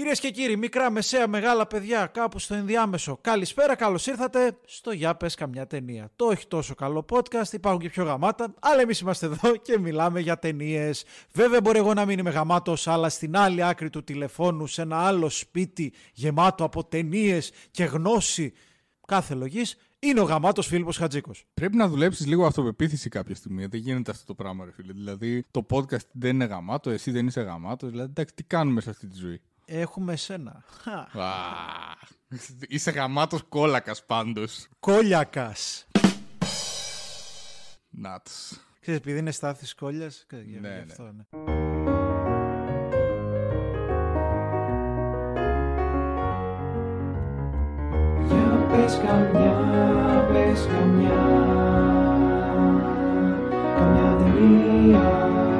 Κυρίες και κύριοι, μικρά, μεσαία, μεγάλα παιδιά, κάπου στο ενδιάμεσο. Καλησπέρα, καλώς ήρθατε στο Για Πες Καμιά Ταινία. Το όχι τόσο καλό podcast, υπάρχουν και πιο γαμάτα, αλλά εμείς είμαστε εδώ και μιλάμε για ταινίες. Βέβαια, μπορεί εγώ να μην είμαι γαμάτος, αλλά στην άλλη άκρη του τηλεφώνου, σε ένα άλλο σπίτι γεμάτο από ταινίες και γνώση κάθε λογής, είναι ο γαμάτος Φίλιππος Χατζίκο. Πρέπει να δουλέψεις λίγο αυτοπεποίθηση κάποια στιγμή. Δεν γίνεται αυτό το πράγμα, ρε φίλε. Δηλαδή, το podcast δεν είναι γαμάτο, εσύ δεν είσαι γαμάτος. Δηλαδή, εντάξει, τι κάνουμε σε αυτή τη ζωή; Έχουμε εσένα. Α, Είσαι γαμάτος κόλακας πάντως. Κόλιακας. Να Ξέρεις, επειδή είναι στάθης κόλια. Ναι, ναι. Αυτό, ναι. Για πες καμιά, πες καμιά Καμιά ταινία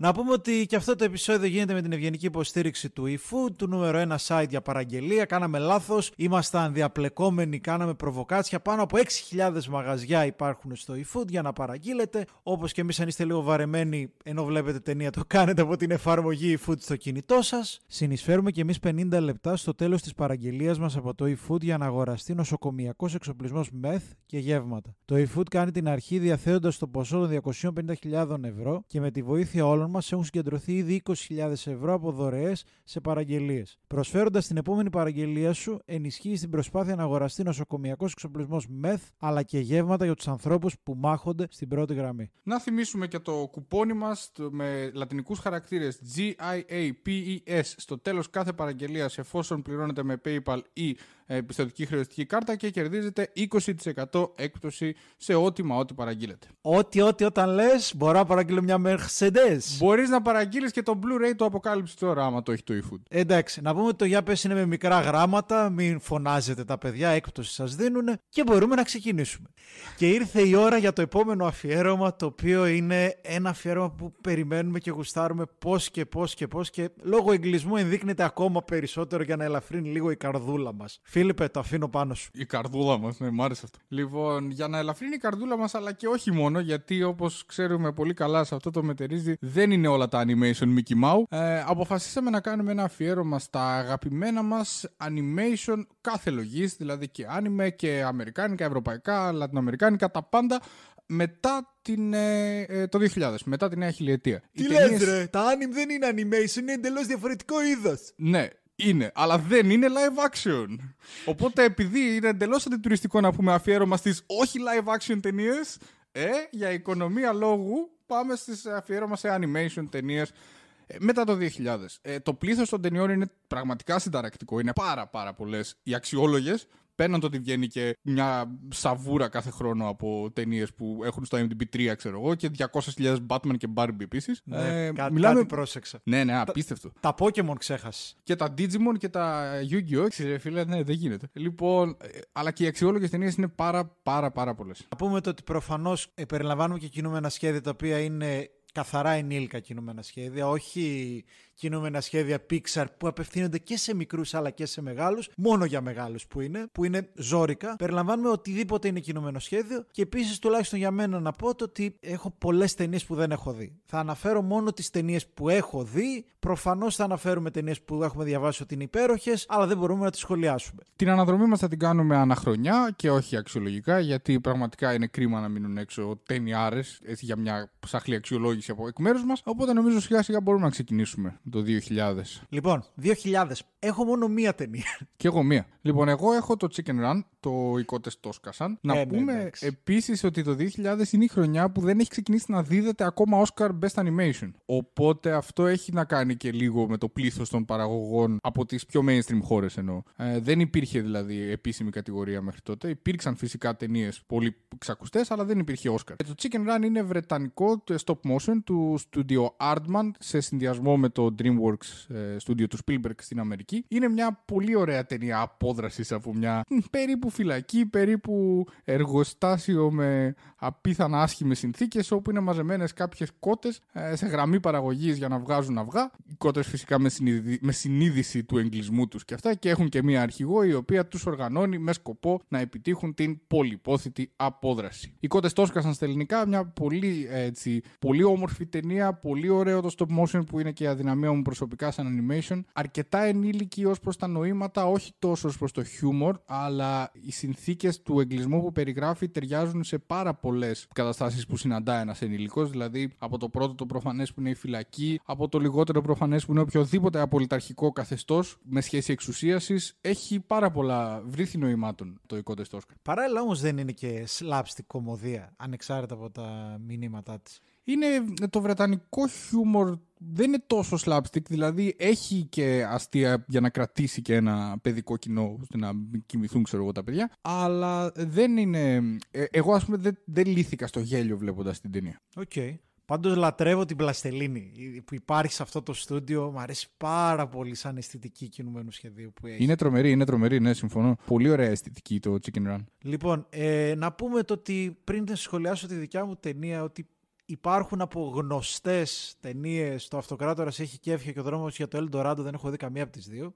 Να πούμε ότι και αυτό το επεισόδιο γίνεται με την ευγενική υποστήριξη του eFood, του νούμερο 1 site για παραγγελία. Κάναμε λάθος, ήμασταν διαπλεκόμενοι, κάναμε προβοκάτσια. Πάνω από 6.000 μαγαζιά υπάρχουν στο eFood για να παραγγείλετε. Όπως και εμείς, αν είστε λίγο βαρεμένοι, ενώ βλέπετε ταινία, το κάνετε από την εφαρμογή eFood στο κινητό σας. Συνεισφέρουμε και εμείς 50 λεπτά στο τέλος της παραγγελίας μας από το eFood για να αγοραστεί νοσοκομιακός εξοπλισμός μεθ και γεύματα. Το eFood κάνει την αρχή διαθέτοντας το ποσό των 250.000 ευρώ και με τη βοήθεια όλων μας έχουν συγκεντρωθεί ήδη 20.000 ευρώ από δωρεές σε παραγγελίες. Προσφέροντας την επόμενη παραγγελία σου, ενισχύεις την προσπάθεια να αγοραστεί νοσοκομιακός εξοπλισμός μεθ αλλά και γεύματα για τους ανθρώπους που μάχονται στην πρώτη γραμμή. Να θυμίσουμε και το κουπόνι μας με λατινικούς χαρακτήρες GIAPES στο τέλος κάθε παραγγελίας εφόσον πληρώνετε με PayPal ή ε, πιστοτική χρεωστική κάρτα και κερδίζετε 20% έκπτωση σε ό,τι μα ό,τι παραγγείλετε. Ό,τι, ό,τι όταν λες, μπορώ να παραγγείλω μια Mercedes. Μπορείς να παραγγείλεις και το Blu-ray του Αποκάλυψη τώρα, άμα το έχει το eFood. Εντάξει, να πούμε ότι το για πες είναι με μικρά γράμματα, μην φωνάζετε τα παιδιά, έκπτωση σας δίνουν και μπορούμε να ξεκινήσουμε. Και ήρθε η ώρα για το επόμενο αφιέρωμα, το οποίο είναι ένα αφιέρωμα που περιμένουμε και γουστάρουμε πώς και πώς και πώς και λόγω εγκλισμού ενδείκνεται ακόμα περισσότερο για να ελαφρύνει λίγο η καρδούλα μας. Φίλιππε, το αφήνω πάνω σου. Η καρδούλα μας, ναι, μ' άρεσε αυτό. Λοιπόν, για να ελαφρύνει η καρδούλα μας, αλλά και όχι μόνο, γιατί όπως ξέρουμε πολύ καλά σε αυτό το μετερίζει, δεν είναι όλα τα animation Mickey Mouse. Ε, αποφασίσαμε να κάνουμε ένα αφιέρωμα στα αγαπημένα μας animation κάθε λογής, δηλαδή και anime και αμερικάνικα, ευρωπαϊκά, λατινοαμερικάνικα, τα πάντα μετά την, ε, ε, το 2000, μετά την νέα χιλιετία. Οι Τι ταινίες- λες ρε, τα anime δεν είναι animation, είναι εντελώς διαφορετικό είδος. Ναι, είναι, αλλά δεν είναι live action. Οπότε επειδή είναι εντελώς αντιτουριστικό να πούμε αφιέρωμα στις όχι live action ταινίες, ε, για οικονομία λόγου πάμε στις αφιέρωμα σε animation ταινίες μετά το 2000. Ε, το πλήθος των ταινιών είναι πραγματικά συνταρακτικό. Είναι πάρα πάρα πολλές οι αξιόλογες. Πέραν το ότι βγαίνει και μια σαβούρα κάθε χρόνο από ταινίες που έχουν στο MDB 3, ξέρω εγώ, και 200.000 Batman και Barbie επίσης. Ναι, κά- κάτι πρόσεξα. Ναι, ναι, απίστευτο. Τα Pokemon ξέχασες. Και τα Digimon και τα Yu-Gi-Oh! Ξέρε, φίλε, ναι, δεν γίνεται. Λοιπόν, ε, αλλά και οι αξιόλογες ταινίες είναι πάρα, πάρα, πάρα πολλές. Να πούμε το ότι προφανώς περιλαμβάνουμε και κινούμενα σχέδια τα οποία είναι καθαρά ενήλικα κινούμενα σχέδια, όχι κινούμενα σχέδια Pixar που απευθύνονται και σε μικρούς αλλά και σε μεγάλους, μόνο για μεγάλους που είναι, που είναι ζώρικα. Περιλαμβάνουμε οτιδήποτε είναι κινούμενο σχέδιο και επίσης τουλάχιστον για μένα να πω το ότι έχω πολλές ταινίες που δεν έχω δει. Θα αναφέρω μόνο τις ταινίες που έχω δει. Προφανώς θα αναφέρουμε ταινίες που έχουμε διαβάσει ότι είναι υπέροχες, αλλά δεν μπορούμε να τις σχολιάσουμε. Την αναδρομή μας θα την κάνουμε αναχρονιά και όχι αξιολογικά, γιατί πραγματικά είναι κρίμα να μείνουν έξω ταινιάρες για μια ψαχλή αξιολόγηση από εκ μέρους μας. Οπότε νομίζω σιγά σιγά μπορούμε να ξεκινήσουμε το 2000. Λοιπόν, 2000. Έχω μόνο μία ταινία. Και εγώ μία. Λοιπόν, εγώ έχω το Chicken Run, το οικότε το σκασαν. Να Ε, ναι, πούμε εντάξει. επίσης ότι το 2000 είναι η χρονιά που δεν έχει ξεκινήσει να δίδεται ακόμα Oscar Best Animation. Οπότε αυτό έχει να κάνει και λίγο με το πλήθος των παραγωγών από τις πιο mainstream χώρες εννοώ. Ε, δεν υπήρχε δηλαδή επίσημη κατηγορία μέχρι τότε. Υπήρξαν φυσικά ταινίες πολύ ξακουστές, αλλά δεν υπήρχε Oscar. Ε, το Chicken Run είναι βρετανικό το stop motion του studio Aardman σε συνδυασμό με το DreamWorks ε, στούντιο του Spielberg στην Αμερική. Είναι μια πολύ ωραία ταινία απόδρασης από μια μ, περίπου φυλακή, περίπου εργοστάσιο με απίθανα άσχημες συνθήκες, όπου είναι μαζεμένες κάποιες κότες σε γραμμή παραγωγής για να βγάζουν αυγά. Οι κότες φυσικά με, συνειδη- με συνείδηση του εγκλισμού τους και αυτά και έχουν και μία αρχηγό η οποία τους οργανώνει με σκοπό να επιτύχουν την πολυπόθητη απόδραση. Οι κότες το έσκασαν στα ελληνικά, μια πολύ, έτσι, πολύ όμορφη ταινία, πολύ ωραίο το stop motion που είναι και η αδυναμία μου προσωπικά σαν animation. Αρκετά ενήλικη ως προς τα νοήματα, όχι τόσο ως προς το humor, αλλά οι συνθήκες του εγκλισμού που περιγράφει ταιριάζουν σε πάρα πολλές καταστάσεις που συναντά ένας ενήλικος. Δηλαδή από το πρώτο το προφανές που είναι η φυλακή, από το λιγότερο προφανές που είναι οποιοδήποτε απολυταρχικό καθεστώς με σχέση εξουσίασης. Έχει πάρα πολλά βρήθη νοημάτων το οικό Τεστόσκα. Παράλληλα όμως δεν είναι και slapstick κομμωδία, ανεξάρτητα από τα μηνύματά της. Είναι το βρετανικό χιούμορ δεν είναι τόσο slapstick, δηλαδή έχει και αστεία για να κρατήσει και ένα παιδικό κοινό ώστε να μην κοιμηθούν ξέρω εγώ τα παιδιά, αλλά δεν είναι... ε, Εγώ ας πούμε δεν, δεν λύθηκα στο γέλιο βλέποντας την ταινία. Οκ. Πάντως λατρεύω την πλαστελίνη που υπάρχει σε αυτό το στούντιο. Μ' αρέσει πάρα πολύ σαν αισθητική κινουμένου σχεδίου που έχει. Είναι τρομερή, είναι τρομερή, ναι, συμφωνώ. Πολύ ωραία αισθητική το Chicken Run. Λοιπόν, ε, να πούμε το ότι πριν σχολιάσω τη δικιά μου ταινία, ότι υπάρχουν από γνωστές ταινίες. Το Αυτοκράτορας έχει κέφια και ο δρόμος για το Eldorado δεν έχω δει καμία από τις δύο.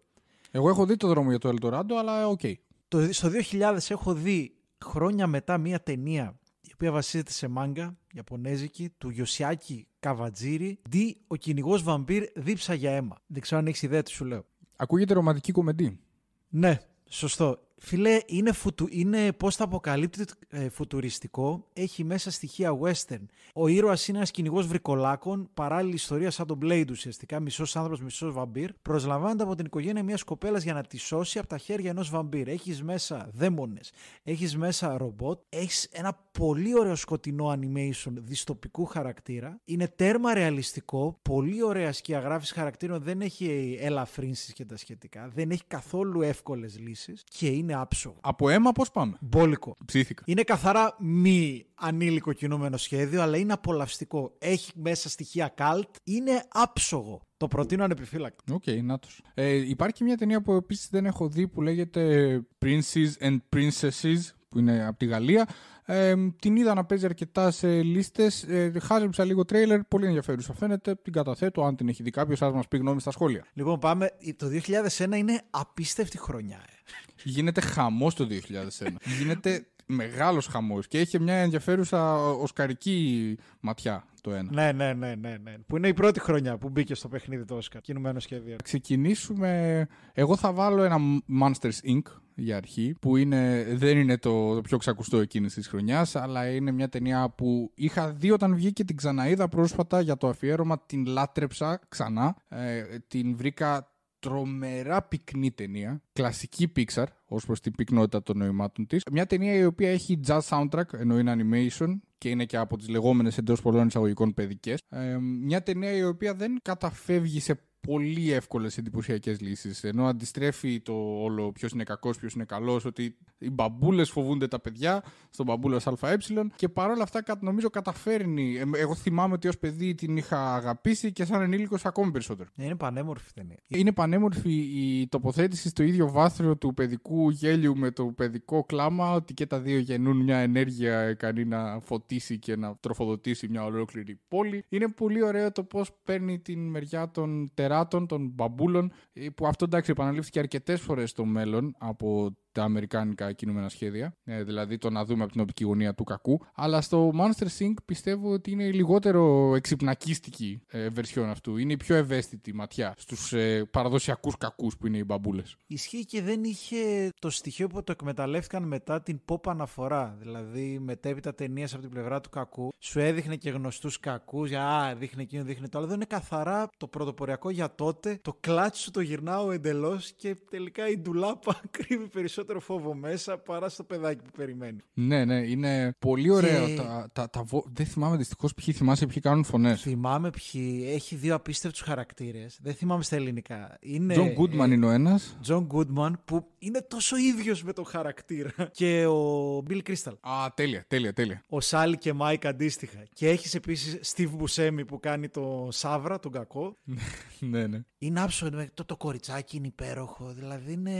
Εγώ έχω δει το δρόμο για το Eldorado, αλλά οκ. Το, στο 2000 έχω δει χρόνια μετά μία ταινία η οποία βασίζεται σε μάγκα Ιαπωνέζικη του Γιωσιάκη Καβατζήρη. Δι ο κυνηγός βαμπύρ δίψα για αίμα. Δεν ξέρω αν έχεις ιδέα τι σου λέω. Ακούγεται ρομαντική κομμεντή. Ναι, σωστό. Φίλε, είναι, φουτου, είναι πώς θα αποκαλύπτει ε, φουτουριστικό, έχει μέσα στοιχεία western. Ο ήρωας είναι ένας κυνηγός βρικολάκων, παράλληλη ιστορία σαν τον Blade ουσιαστικά, μισός άνθρωπος, μισός βαμπύρ. Προσλαμβάνεται από την οικογένεια μιας κοπέλας για να τη σώσει από τα χέρια ενός βαμπύρ. Έχεις μέσα δαίμονες, έχεις μέσα ρομπότ, έχεις ένα πολύ ωραίο σκοτεινό animation δυστοπικού χαρακτήρα. Είναι τέρμα ρεαλιστικό, πολύ ωραία σκιαγράφηση χαρακτήρων, δεν έχει ελαφρύνσεις και τα σχετικά, δεν έχει καθόλου εύκολες λύσεις και είναι άψογο. Από αίμα πώς πάμε; Μπόλικο. Ψήθηκα. Είναι καθαρά μη ανήλικο κινούμενο σχέδιο, αλλά είναι απολαυστικό. Έχει μέσα στοιχεία cult, είναι άψογο. Το προτείνω ανεπιφύλακτα. OK, okay, νάτος. Ε, υπάρχει και μια ταινία που επίσης δεν έχω δει που λέγεται Princes and Princesses που είναι από τη Γαλλία. Ε, την είδα να παίζει αρκετά σε λίστες. Ε, χάζεψα λίγο τρέιλερ. Πολύ ενδιαφέρουσα φαίνεται. Την καταθέτω. Αν την έχει δει κάποιος, ας μας πει γνώμη στα σχόλια. Λοιπόν, πάμε. Το 2001 είναι απίστευτη χρονιά. Ε. Γίνεται χαμός το 2001. Γίνεται μεγάλος χαμός και έχει μια ενδιαφέρουσα οσκαρική ματιά το ένα. Ναι, ναι, ναι, ναι, ναι. Που είναι η πρώτη χρονιά που μπήκε στο παιχνίδι το Oscar. Κινουμένο σχέδιο. Ξεκινήσουμε. Εγώ θα βάλω ένα Monsters Inc. για αρχή, που είναι, δεν είναι το, το πιο ξακουστό εκείνης της χρονιάς, αλλά είναι μια ταινία που είχα δει όταν βγήκε την ξαναείδα πρόσφατα για το αφιέρωμα. Την λάτρεψα ξανά. Ε, την βρήκα τρομερά πυκνή ταινία. Κλασική Pixar, ως προς την πυκνότητα των νοημάτων της. Μια ταινία η οποία έχει jazz soundtrack, ενώ είναι animation και είναι και από τις λεγόμενες εντός πολλών εισαγωγικών παιδικές. Ε, μια ταινία η οποία δεν καταφεύγει σε πολύ εύκολες εντυπωσιακές λύσεις. Ενώ αντιστρέφει το όλο ποιος είναι κακός, ποιος είναι καλός, ότι οι μπαμπούλες φοβούνται τα παιδιά στον μπαμπούλα ΑΕ και παρόλα αυτά νομίζω καταφέρνει. Ε, Εγώ θυμάμαι ότι ως παιδί την είχα αγαπήσει και σαν ενήλικος ακόμη περισσότερο. Είναι πανέμορφη ταινία. Είναι πανέμορφη η τοποθέτηση στο ίδιο βάθρο του παιδικού γέλιου με το παιδικό κλάμα, ότι και τα δύο γεννούν μια ενέργεια ικανή να φωτίσει και να τροφοδοτήσει μια ολόκληρη πόλη. Είναι πολύ ωραίο το πώς παίρνει την μεριά των τεράτων, των μπαμπούλων, που αυτό εντάξει επαναλήφθηκε αρκετές φορές στο μέλλον από τα αμερικάνικα κινούμενα σχέδια, ε, δηλαδή το να δούμε από την οπτική γωνία του κακού. Αλλά στο Monster Sync πιστεύω ότι είναι η λιγότερο εξυπνακίστικη ε, βερσιόν αυτού. Είναι η πιο ευαίσθητη ματιά στους ε, παραδοσιακούς κακούς που είναι οι μπαμπούλες. Ισχύει και δεν είχε το στοιχείο που το εκμεταλλεύτηκαν μετά την pop αναφορά. Δηλαδή, μετέπειτα ταινίες από την πλευρά του κακού, σου έδειχνε και γνωστούς κακούς. Για α, δείχνει εκείνο, δείχνει το άλλο. Δεν είναι καθαρά το πρωτοποριακό για τότε. Το κλάτσι σου το γυρνάω εντελώς και τελικά η ντουλάπα κρύβει περισσότερο φόβο μέσα παρά στο παιδάκι που περιμένει. Ναι, ναι, είναι πολύ ωραίο. Και... Τα, τα, τα, δεν θυμάμαι δυστυχώς ποιοι θυμάσαι ποιοι κάνουν φωνές. Θυμάμαι ποιοι. Έχει δύο απίστευτους χαρακτήρες. Δεν θυμάμαι στα ελληνικά. Είναι, John Goodman ε, είναι ο ένας. John Goodman που είναι τόσο ίδιος με τον χαρακτήρα. Και ο Billy Crystal. Α, τέλεια, τέλεια, τέλεια. Ο Σάλι και Μάικ αντίστοιχα. Και έχεις επίσης Steve Buscemi που κάνει το Σαύρα, τον κακό. ναι, ναι. Είναι άψογο. Το, το κοριτσάκι είναι υπέροχο. Δηλαδή είναι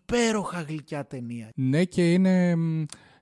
υπέροχα γλυκιά ταινία. Ναι, και είναι.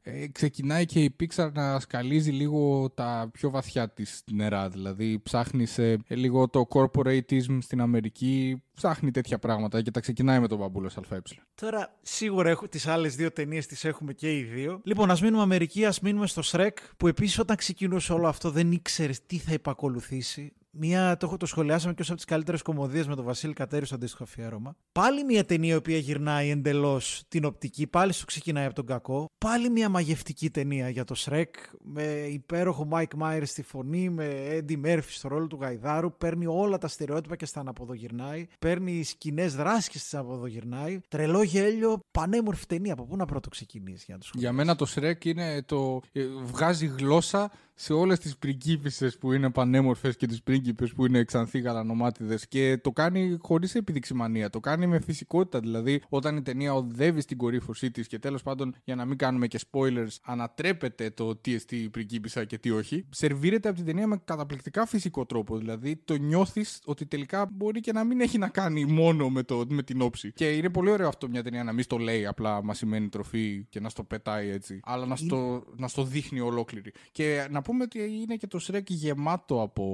Μ, ε, ξεκινάει και η Pixar να σκαλίζει λίγο τα πιο βαθιά της νερά. Δηλαδή ψάχνει σε, ε, λίγο το corporatism στην Αμερική, ψάχνει τέτοια πράγματα και τα ξεκινάει με τον μπαμπούλος ΑΕ. Τώρα, σίγουρα έχω, τις άλλες δύο ταινίες τις έχουμε και οι δύο. Λοιπόν, ας μείνουμε Αμερική, ας μείνουμε στο Shrek, που επίσης όταν ξεκινούσε όλο αυτό δεν ήξερες τι θα υπακολουθήσει. Μία, το, έχω- το σχολιάσαμε και ως από τις καλύτερες κομμωδίες με τον Βασίλη Κατέρη στο αντίστοιχο αφιέρωμα. Πάλι μια ταινία η οποία γυρνάει εντελώς την οπτική, πάλι σου ξεκινάει από τον κακό. Πάλι μια μαγευτική ταινία για το Shrek, με υπέροχο Mike Myers στη φωνή, με Eddie Murphy στο ρόλο του Γαϊδάρου. Παίρνει όλα τα στερεότυπα και στα αναποδογυρνάει. Παίρνει σκηνές δράση και στι αναποδογυρνάει. Τρελό γέλιο, πανέμορφη ταινία. Από πού να πρώτο ξεκινήσεις για να το Για μένα το Shrek είναι το. ε, βγάζει γλώσσα σε όλες τις πριγκίπισσες που είναι πανέμορφες και τις πρίγκιπε που είναι εξανθή γαλανομάτιδες. Και το κάνει χωρίς επιδειξημανία. Το κάνει με φυσικότητα. Δηλαδή, όταν η ταινία οδεύει στην κορύφωσή της και τέλος πάντων, για να μην κάνουμε και spoilers, ανατρέπεται το τι εστί η πριγκίπισσα και τι όχι, σερβίρεται από την ταινία με καταπληκτικά φυσικό τρόπο. Δηλαδή, το νιώθεις ότι τελικά μπορεί και να μην έχει να κάνει μόνο με, το, με την όψη. Και είναι πολύ ωραίο αυτό μια ταινία να μην στο λέει απλά μα σημαίνει τροφή και να στο πετάει έτσι. Αλλά να στο, να στο δείχνει ολόκληρη. Και να πούμε ότι είναι και το Shrek γεμάτο από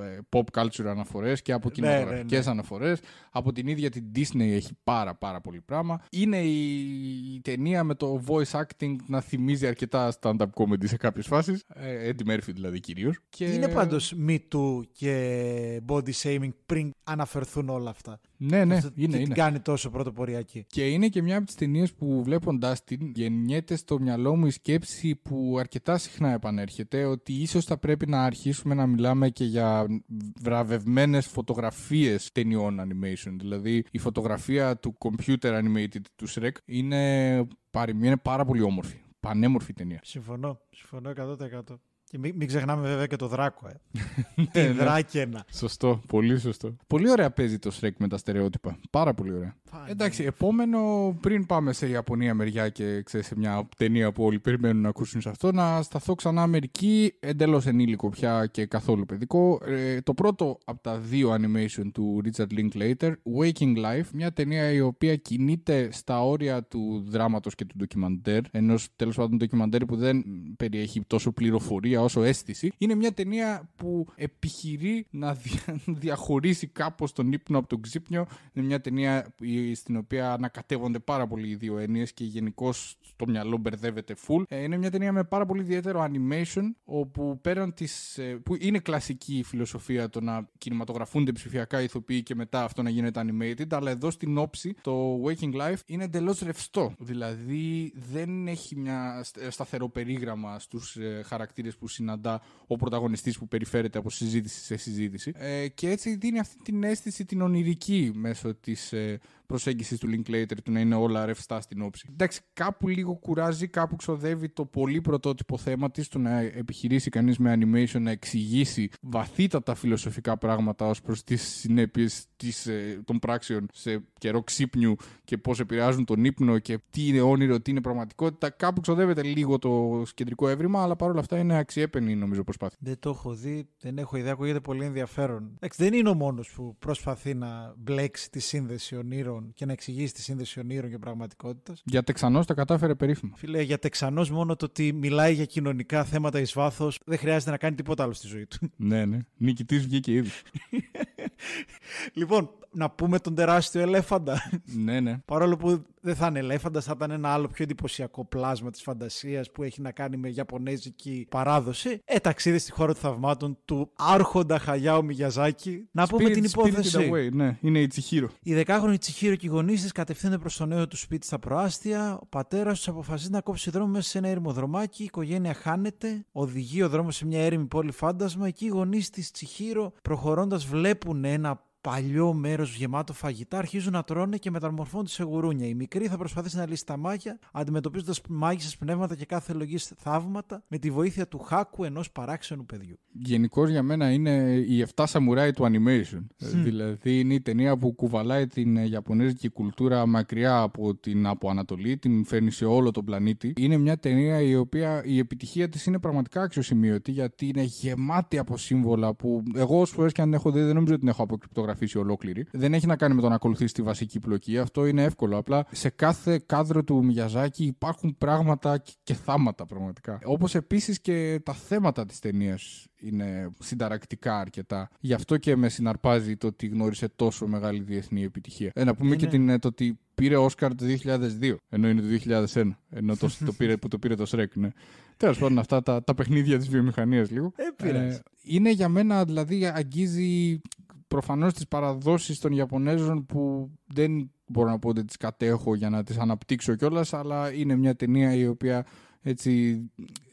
ε, pop culture αναφορές και από Ναι, κινηματογραφικές ναι, ναι. αναφορές. Από την ίδια την Disney έχει πάρα πάρα πολύ πράγμα. Είναι η, η ταινία με το voice acting να θυμίζει αρκετά stand-up comedy σε κάποιες φάσεις. Ε, Eddie Murphy δηλαδή κυρίως. Και... Είναι πάντως Me Too και body shaming πριν αναφερθούν όλα αυτά. Ναι, ναι, Αυτός είναι, και είναι. την κάνει τόσο πρωτοποριακή. Και είναι και μια από τις ταινίες που βλέποντας την, γεννιέται στο μυαλό μου η σκέψη που αρκετά συχνά επανέρχεται ότι ίσως θα πρέπει να αρχίσουμε να μιλάμε και για βραβευμένες φωτογραφίες ταινιών animation. Δηλαδή η φωτογραφία του computer animated του Shrek είναι, παρι- είναι πάρα πολύ όμορφη. Πανέμορφη ταινία. Συμφωνώ. Συμφωνώ 100%. Και μην, μην ξεχνάμε βέβαια και το δράκο. Ε. Ναι, Τη ναι. δράκαινα. Σωστό, πολύ σωστό. Πολύ ωραία παίζει το Shrek με τα στερεότυπα. Πάρα πολύ ωραία. Εντάξει, επόμενο, πριν πάμε σε Ιαπωνία μεριά και ξέρεις, σε μια ταινία που όλοι περιμένουν να ακούσουν σε αυτό, να σταθώ ξανά Αμερική, εντελώς ενήλικο πια και καθόλου παιδικό. Ε, το πρώτο από τα δύο animation του Richard Linklater, Waking Life, μια ταινία η οποία κινείται στα όρια του δράματος και του ντοκιμαντέρ, ενός τέλος πάντων ντοκιμαντέρ που δεν περιέχει τόσο πληροφορία όσο αίσθηση. Είναι μια ταινία που επιχειρεί να δια- διαχωρίσει κάπως τον ύπνο από τον ξύπνιο. Είναι μια ταινία η- στην οποία ανακατεύονται πάρα πολύ οι δύο έννοιες και γενικώ το μυαλό μπερδεύεται full. Ε, είναι μια ταινία με πάρα πολύ ιδιαίτερο animation, όπου πέραν της, ε, που είναι κλασική η φιλοσοφία το να κινηματογραφούνται ψηφιακά ηθοποιοί και μετά αυτό να γίνεται animated, αλλά εδώ στην όψη το Waking Life είναι εντελώς ρευστό. Δηλαδή δεν έχει μια στε- σταθερό περίγραμμα στους ε, χαρακτήρες που συναντά ο πρωταγωνιστής που περιφέρεται από συζήτηση σε συζήτηση. Ε, και έτσι δίνει αυτή την αίσθηση την ονειρική μέσω της ε, προσέγγισης του Linklater του να είναι όλα ρευστά στην όψη. Εντάξει, κάπου λίγο κουράζει, κάπου ξοδεύει το πολύ πρωτότυπο θέμα της το να επιχειρήσει κανείς με animation να εξηγήσει βαθύτατα φιλοσοφικά πράγματα ως προς τις συνέπειες της, ε, των πράξεων σε καιρό ξύπνιου και πώς επηρεάζουν τον ύπνο και τι είναι όνειρο, τι είναι πραγματικότητα. Κάπου ξοδεύεται λίγο το κεντρικό έβριμα, αλλά παρόλα αυτά είναι αξιέπαινη νομίζω προσπάθεια. Δεν το έχω δει, δεν έχω ιδέα, ακούγεται πολύ ενδιαφέρον. Εντάξει, δεν είναι ο μόνος που προσπαθεί να μπλέξει τη σύνδεση ονείρων και να εξηγήσει τη σύνδεση ονείρων και πραγματικότητας. Για Τεξανός τα κατάφερε περίφημα. Φίλε, για Τεξανός μόνο το ότι μιλάει για κοινωνικά θέματα εις βάθος δεν χρειάζεται να κάνει τίποτα άλλο στη ζωή του. ναι, ναι. Νικητής βγήκε ήδη. λοιπόν, να πούμε τον τεράστιο ελέφαντα. ναι, ναι. Παρόλο που δεν θα είναι ελέφαντα, θα ήταν ένα άλλο πιο εντυπωσιακό πλάσμα της φαντασίας που έχει να κάνει με Ιαπωνέζικη παράδοση. Ε, ταξίδι στη χώρα των θαυμάτων του Άρχοντα Χαγιάου Μιγιαζάκη. Να πούμε Spirit- την Spirited υπόθεση. Away, ναι, είναι η Τσιχύρο. Η δεκάχρονη Τσιχύρο και οι γονείς της κατευθύνονται προς το νέο του σπίτι στα προάστια. Ο πατέρας τους αποφασίζει να κόψει δρόμο μέσα σε ένα ερημοδρομάκι. Η οικογένεια χάνεται. Οδηγεί ο δρόμος σε μια έρημη πόλη φάντασμα. Εκεί οι γονείς της Τσιχύρο, προχωρώντας, βλέπουν ένα παλιό μέρος γεμάτο φαγητά αρχίζουν να τρώνε και μεταμορφώνονται σε γουρούνια. Η μικρή θα προσπαθήσει να λύσει τα μάγια, αντιμετωπίζοντας μάγισσες πνεύματα και κάθε λογής θαύματα με τη βοήθεια του χάκου ενός παράξενου παιδιού. Γενικώς για μένα είναι η 7 σαμουράι του animation. Δηλαδή είναι η ταινία που κουβαλάει την ε, Ιαπωνέζικη κουλτούρα μακριά από την από Ανατολή, την φέρνει σε όλο τον πλανήτη. Είναι μια ταινία η οποία η επιτυχία της είναι πραγματικά αξιοσημείωτη γιατί είναι γεμάτη από σύμβολα που εγώ όσο φορέ και αν έχω δει δεν νομίζω ότι την έχω αποκρυπτογραφήσει ολόκληρη. Δεν έχει να κάνει με το να ακολουθήσει τη βασική πλοκή. Αυτό είναι εύκολο. Απλά σε κάθε κάδρο του Μιαζάκη υπάρχουν πράγματα και- και θάματα πραγματικά. Όπως επίσης και τα θέματα της ταινίας είναι συνταρακτικά αρκετά. Γι' αυτό και με συναρπάζει το ότι γνώρισε τόσο μεγάλη διεθνή επιτυχία. Ε, να πούμε και Είναι. την, ε, το ότι πήρε Όσκαρ το 2002, ενώ είναι το 2001. Ενώ το, το πήρε, που το πήρε το Σρέκ, ναι. Τέλος πάντων, αυτά τα, τα παιχνίδια της βιομηχανίας λίγο. Ε, πειράζει. είναι για μένα, δηλαδή, αγγίζει προφανώς τις παραδόσεις των Ιαπωνέζων που δεν μπορώ να πω ότι τις κατέχω για να τις αναπτύξω κιόλας, αλλά είναι μια ταινία η οποία έτσι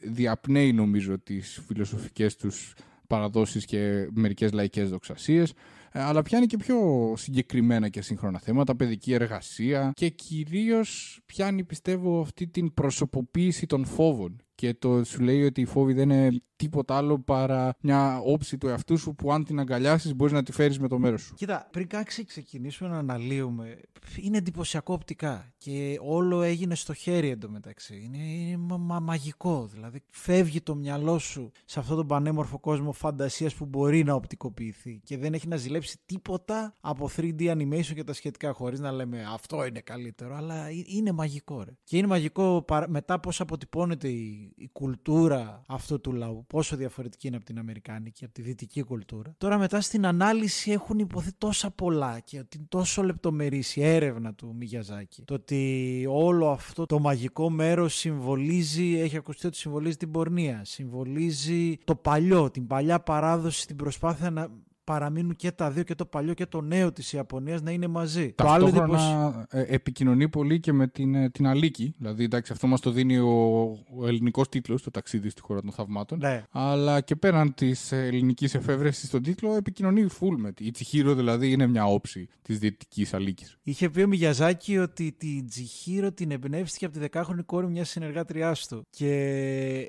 διαπνέει νομίζω τις φιλοσοφικές τους παραδόσεις και μερικές λαϊκές δοξασίες. Ε, αλλά πιάνει και πιο συγκεκριμένα και σύγχρονα θέματα, παιδική εργασία και κυρίως πιάνει πιστεύω αυτή την προσωποποίηση των φόβων και το σου λέει ότι οι φόβοι δεν είναι τίποτα άλλο παρά μια όψη του εαυτού σου που αν την αγκαλιάσεις μπορείς να τη φέρεις με το μέρος σου. Κοίτα, πριν κάτσει ξεκινήσουμε να αναλύουμε, είναι εντυπωσιακό οπτικά και όλο έγινε στο χέρι εντωμεταξύ. Είναι, είναι μα- μα- μαγικό, δηλαδή φεύγει το μυαλό σου σε αυτόν τον πανέμορφο κόσμο φαντασίας που μπορεί να οπτικοποιηθεί και δεν έχει να ζηλέψει τίποτα από 3D animation και τα σχετικά χωρίς να λέμε αυτό είναι καλύτερο, αλλά ε- είναι μαγικό ρε. Και είναι μαγικό παρα- μετά πώς αποτυπώνεται η, η κουλτούρα αυτού του λαού, πόσο διαφορετική είναι από την Αμερικάνικη, από τη δυτική κουλτούρα. Τώρα μετά στην ανάλυση έχουν υποθεί τόσα πολλά και ότι είναι τόσο λεπτομερής η έρευνα του Μιγιαζάκη. Το ότι όλο αυτό το μαγικό μέρος συμβολίζει, έχει ακουστεί ότι συμβολίζει την πορνεία, συμβολίζει το παλιό, την παλιά παράδοση, την προσπάθεια να παραμείνουν και τα δύο και το παλιό και το νέο της Ιαπωνίας να είναι μαζί. Το άλλο εντυπωσ- Ταυτόχρονα ε, επικοινωνεί πολύ και με την, ε, την Αλίκη. Δηλαδή, εντάξει, αυτό μας το δίνει ο, ο ελληνικός τίτλος, το ταξίδι στη χώρα των θαυμάτων. Ναι. Αλλά και πέραν της ελληνικής εφεύρεσης στον τίτλο, επικοινωνεί full με τη. Η Τσιχύρο δηλαδή είναι μια όψη της δυτικής Αλίκης. Είχε πει ο Μιγιαζάκη ότι την Τζιχύρο την εμπνεύστηκε από τη δεκάχρονη κόρη μιας συνεργάτριάς του. Και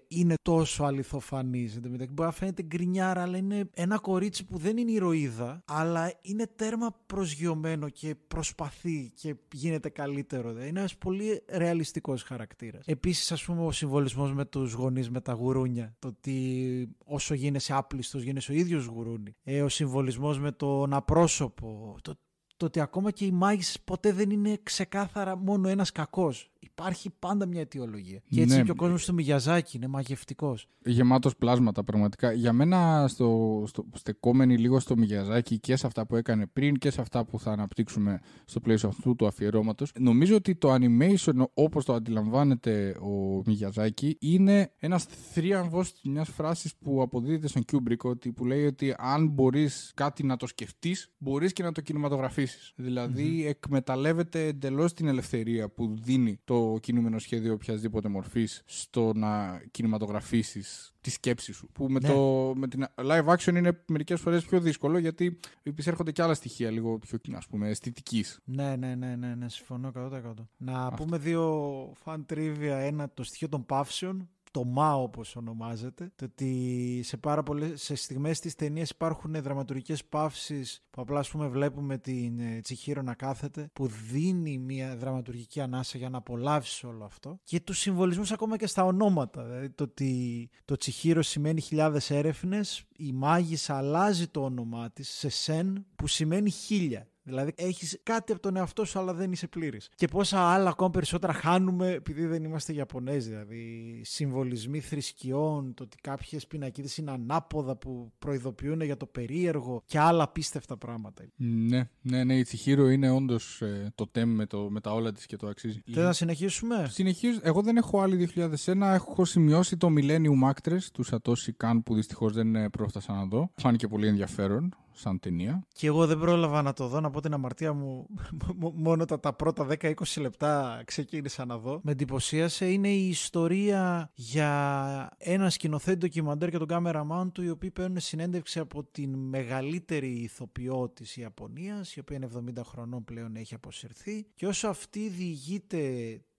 είναι τόσο αληθοφανής. Εν τω μεταξύ, μπορεί να φαίνεται γκρινιάρα, αλλά είναι ένα κορίτσι που δεν είναι ηρωίδα, αλλά είναι τέρμα προσγειωμένο και προσπαθεί και γίνεται καλύτερο. δε. Είναι ένας πολύ ρεαλιστικός χαρακτήρας. Επίσης, ας πούμε, ο συμβολισμός με τους γονείς με τα γουρούνια. Το ότι όσο γίνεσαι άπλιστος, γίνεσαι ο ίδιος γουρούνι. Ε, ο συμβολισμός με τον απρόσωπο. Το το ότι ακόμα και οι μάγισσες ποτέ δεν είναι ξεκάθαρα μόνο ένας κακός. Υπάρχει πάντα μια αιτιολογία. Και έτσι Ναι. και ο κόσμος του Μιγιαζάκη είναι μαγευτικός. Γεμάτος πλάσματα πραγματικά. Για μένα, στο, στο, στεκόμενοι λίγο στο Μιγιαζάκι και σε αυτά που έκανε πριν και σε αυτά που θα αναπτύξουμε στο πλαίσιο αυτού του αφιερώματος, νομίζω ότι το animation όπως το αντιλαμβάνεται ο Μιγιαζάκι είναι ένας θρίαμβος μιας φράσης που αποδίδεται στον Kubrick ότι, που λέει ότι αν μπορείς κάτι να το σκεφτείς, μπορείς και να το κινηματογραφήσεις. Δηλαδή, εκμεταλλεύεται εντελώς την ελευθερία που δίνει το κινούμενο σχέδιο οποιασδήποτε μορφής στο να κινηματογραφήσεις τη σκέψη σου. Που με, Ναι. το, με την live action είναι μερικές φορές πιο δύσκολο γιατί επισέρχονται και άλλα στοιχεία λίγο πιο ας πούμε αισθητικής. Ναι, ναι, ναι, ναι, ναι συμφωνώ 100%. Να πούμε δύο φαν τρίβια. Ένα, το στοιχείο των παύσεων. Το ΜΑ όπως ονομάζεται. Το ότι σε πάρα πολλές σε στιγμές της ταινίας υπάρχουν δραματουργικές παύσεις που απλά ας πούμε βλέπουμε την ε, Τσιχύρο να κάθεται που δίνει μια δραματουργική ανάσα για να απολαύσει όλο αυτό. Και τους συμβολισμούς ακόμα και στα ονόματα. Δηλαδή το ότι το Τσιχύρο σημαίνει χιλιάδες έρευνες, η μάγισσα αλλάζει το όνομά της σε Σεν που σημαίνει χίλια. Δηλαδή έχεις κάτι από τον εαυτό σου, αλλά δεν είσαι πλήρης. Και πόσα άλλα ακόμα περισσότερα χάνουμε επειδή δεν είμαστε Ιαπωνέζοι. Δηλαδή, συμβολισμοί θρησκειών, το ότι κάποιες πινακίδες είναι ανάποδα που προειδοποιούν για το περίεργο και άλλα απίστευτα πράγματα. Ναι, ναι, ναι, η Τσιχύρο είναι όντως το τέμ με, το, με τα όλα της και το αξίζει. Θες να συνεχίσουμε; Συνεχίζω. Εγώ δεν έχω άλλη 2001. Έχω σημειώσει το Millennium Actress του Satoshi Kan που δυστυχώς δεν ε, πρόφτασα να δω. Φάνηκε πολύ ενδιαφέρον. Σαν ταινία. Και εγώ δεν πρόλαβα να το δω, να πω την αμαρτία μου. Μ- Μόνο τα, τα πρώτα 10-20 λεπτά ξεκίνησα να δω. Με εντυπωσίασε. Είναι η ιστορία για ένα σκηνοθέτη ντοκιμαντέρ και τον κάμεραμάν του, οι οποίοι παίρνουν συνέντευξη από την μεγαλύτερη ηθοποιό τη Ιαπωνίας, η οποία είναι 70 χρονών πλέον έχει αποσυρθεί. Και όσο αυτή διηγείται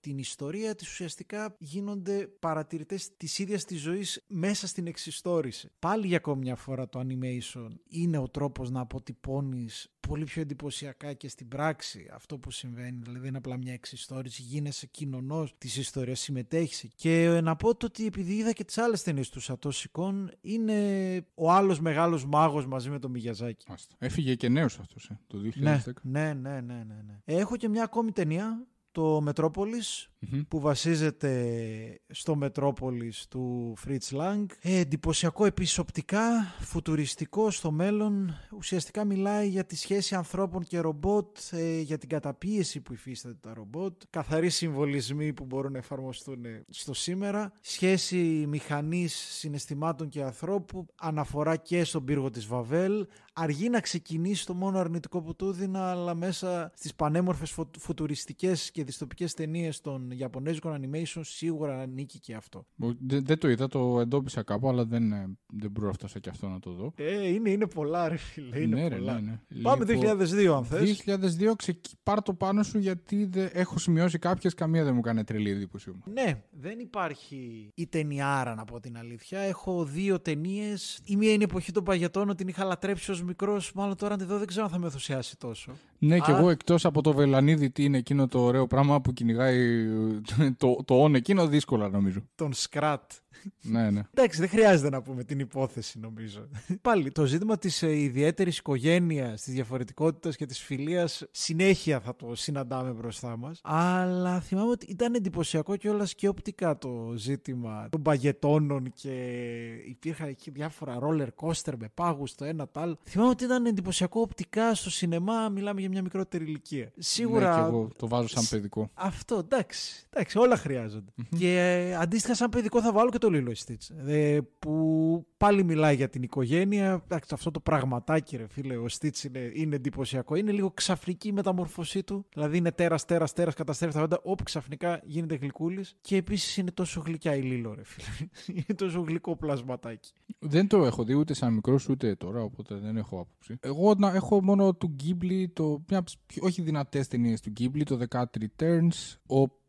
την ιστορία της ουσιαστικά γίνονται παρατηρητές της ίδιας της ζωής μέσα στην εξιστόρηση. Πάλι για ακόμη μια φορά το animation είναι ο τρόπος να αποτυπώνεις πολύ πιο εντυπωσιακά και στην πράξη αυτό που συμβαίνει. Δηλαδή δεν είναι απλά μια εξιστόρηση, γίνεσαι κοινωνός της ιστορίας, συμμετέχεις. Και ε, να πω το ότι επειδή είδα και τις άλλες ταινίες του Σατώση Κον, είναι ο άλλος μεγάλος μάγος μαζί με τον Μιγιαζάκη. Μάλιστα. Έφυγε και νέος αυτός, ε, το 2010. Ναι, ναι, ναι, ναι, ναι, ναι. Έχω και μια ακόμη ταινία, το Μετρόπολης, Μμμ. που βασίζεται στο Μετρόπολης του Fritz Lang. Ε, εντυπωσιακό επίσης οπτικά, φουτουριστικό στο μέλλον. Ουσιαστικά μιλάει για τη σχέση ανθρώπων και ρομπότ, ε, για την καταπίεση που υφίσταται τα ρομπότ, καθαροί συμβολισμοί που μπορούν να εφαρμοστούν ε, στο σήμερα, σχέση μηχανής συναισθημάτων και ανθρώπου, αναφορά και στον πύργο της Βαβέλ, αργεί να ξεκινήσει το μόνο αρνητικό που του έδινα, αλλά μέσα στις πανέμορφες φω- φουτουριστικές και δυστοπικές ταινίες των Ιαπωνέζικων animation σίγουρα ανήκει και αυτό. Ο- Δεν, δεν το είδα, το εντόπισα κάπου, αλλά δεν, ε, δεν πρόφτασα και αυτό να το δω. Ε, είναι, είναι πολλά ρε φίλε, είναι ναι, ρε, πολλά. ναι, ναι. Πάμε Λοιπόν, 2002 αν θες. 2002 ξεκι... πάρ το πάνω σου γιατί δεν... έχω σημειώσει κάποιες, καμία δεν μου κάνει τρελή εντύπωση. όμως. Ναι, δεν υπάρχει η ταινιάρα να πω την αλήθεια. Έχω δύο ταινίες. Η μία είναι η εποχή των παγετών, την είχα λατρέψει ως μικρός. Μάλλον τώρα αν τη δω δεν ξέρω αν θα με ενθουσιάσει τόσο. Ναι, και Α. εγώ εκτός από το βελανίδι τι είναι εκείνο το ωραίο πράγμα που κυνηγάει το, το on εκείνο δύσκολα νομίζω. Τον Σκρατ. Ναι, ναι. Εντάξει, δεν χρειάζεται να πούμε την υπόθεση νομίζω. Πάλι το ζήτημα της ε, ιδιαίτερης οικογένειας, της διαφορετικότητας και της φιλίας συνέχεια θα το συναντάμε μπροστά μας. Αλλά θυμάμαι ότι ήταν εντυπωσιακό κιόλας και οπτικά το ζήτημα των παγετώνων και υπήρχαν εκεί διάφορα roller coaster με πάγους το ένα το άλλο. Θυμάμαι ότι ήταν εντυπωσιακό οπτικά στο σινεμά, μιλάμε για μια μικρότερη ηλικία. Σίγουρα. Ναι, και εγώ το βάζω σαν παιδικό. Αυτό, εντάξει. εντάξει όλα χρειάζονται. Και ε, αντίστοιχα, σαν παιδικό θα βάλω και το Lilo Stitch. Ε, που πάλι μιλάει για την οικογένεια. Εντάξει, αυτό το πραγματάκι, ρε φίλε, ο Stitch είναι, είναι εντυπωσιακό. Είναι λίγο ξαφνική η μεταμορφωσή του. Δηλαδή είναι τέρας, τέρας, τέρας, καταστρέφει τα πάντα. Όπου ξαφνικά γίνεται γλυκούλης. Και επίσης είναι τόσο γλυκιά η Lilo, ρε φίλε. είναι τόσο γλυκό πλασματάκι. Δεν το έχω δει ούτε σαν μικρός ούτε τώρα, οπότε δεν έχω άποψη. Εγώ να έχω μόνο του Ghibli, το, μια από τις πιο- όχι δυνατές ταινίες του Ghibli, το The Cat Returns,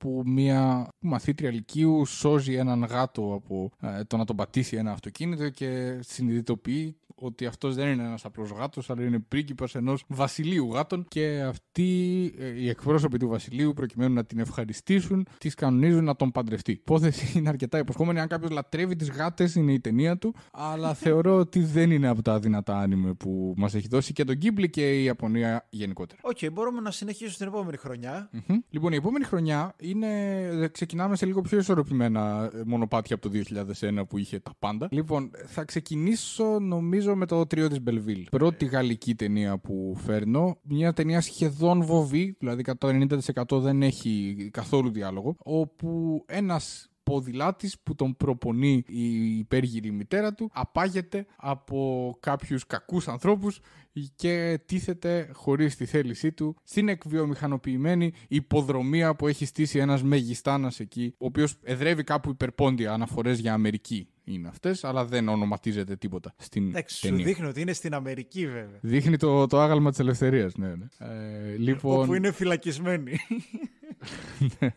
όπου μια μαθήτρια λυκείου σώζει έναν γάτο από ε, το να τον πατήσει ένα αυτοκίνητο και συνειδητοποιεί ότι αυτός δεν είναι ένας απλός γάτος, αλλά είναι πρίγκιπας ενός βασιλείου γάτων. Και αυτοί ε, οι εκπρόσωποι του βασιλείου, προκειμένου να την ευχαριστήσουν, τη κανονίζουν να τον παντρευτεί. Η υπόθεση είναι αρκετά υποσχόμενη. Αν κάποιος λατρεύει τις γάτες, είναι η ταινία του. Αλλά θεωρώ ότι δεν είναι από τα δυνατά άνιμε που μας έχει δώσει και το Ghibli και η Ιαπωνία γενικότερα. Οκ, μπορούμε να συνεχίσουμε στην επόμενη χρονιά. Μμμ. Λοιπόν, η επόμενη χρονιά είναι. Ξεκινάμε σε λίγο πιο ισορροπημένα ε, μονοπάτια από το 2001 που είχε τα πάντα. Λοιπόν, θα ξεκινήσω νομίζω με το τρίο της Μπελβίλ. Πρώτη γαλλική ταινία που φέρνω. Μια ταινία σχεδόν βουβή, δηλαδή κατά το 90% δεν έχει καθόλου διάλογο. Όπου ένας ποδηλάτης που τον προπονεί η υπέργηρη μητέρα του απάγεται από κάποιους κακούς ανθρώπους και τίθεται χωρίς τη θέλησή του στην εκβιομηχανοποιημένη υποδρομία που έχει στήσει ένας μεγιστάνας εκεί ο οποίος εδρεύει κάπου υπερπόντια αναφορές για Αμερική είναι αυτές αλλά δεν ονοματίζεται τίποτα στην Εντάξει, σου ταινία. δείχνει ότι είναι στην Αμερική βέβαια. Δείχνει το, το άγαλμα της ελευθερίας, ναι, ναι. Ε, λοιπόν, Όπου είναι φυλακισμένοι.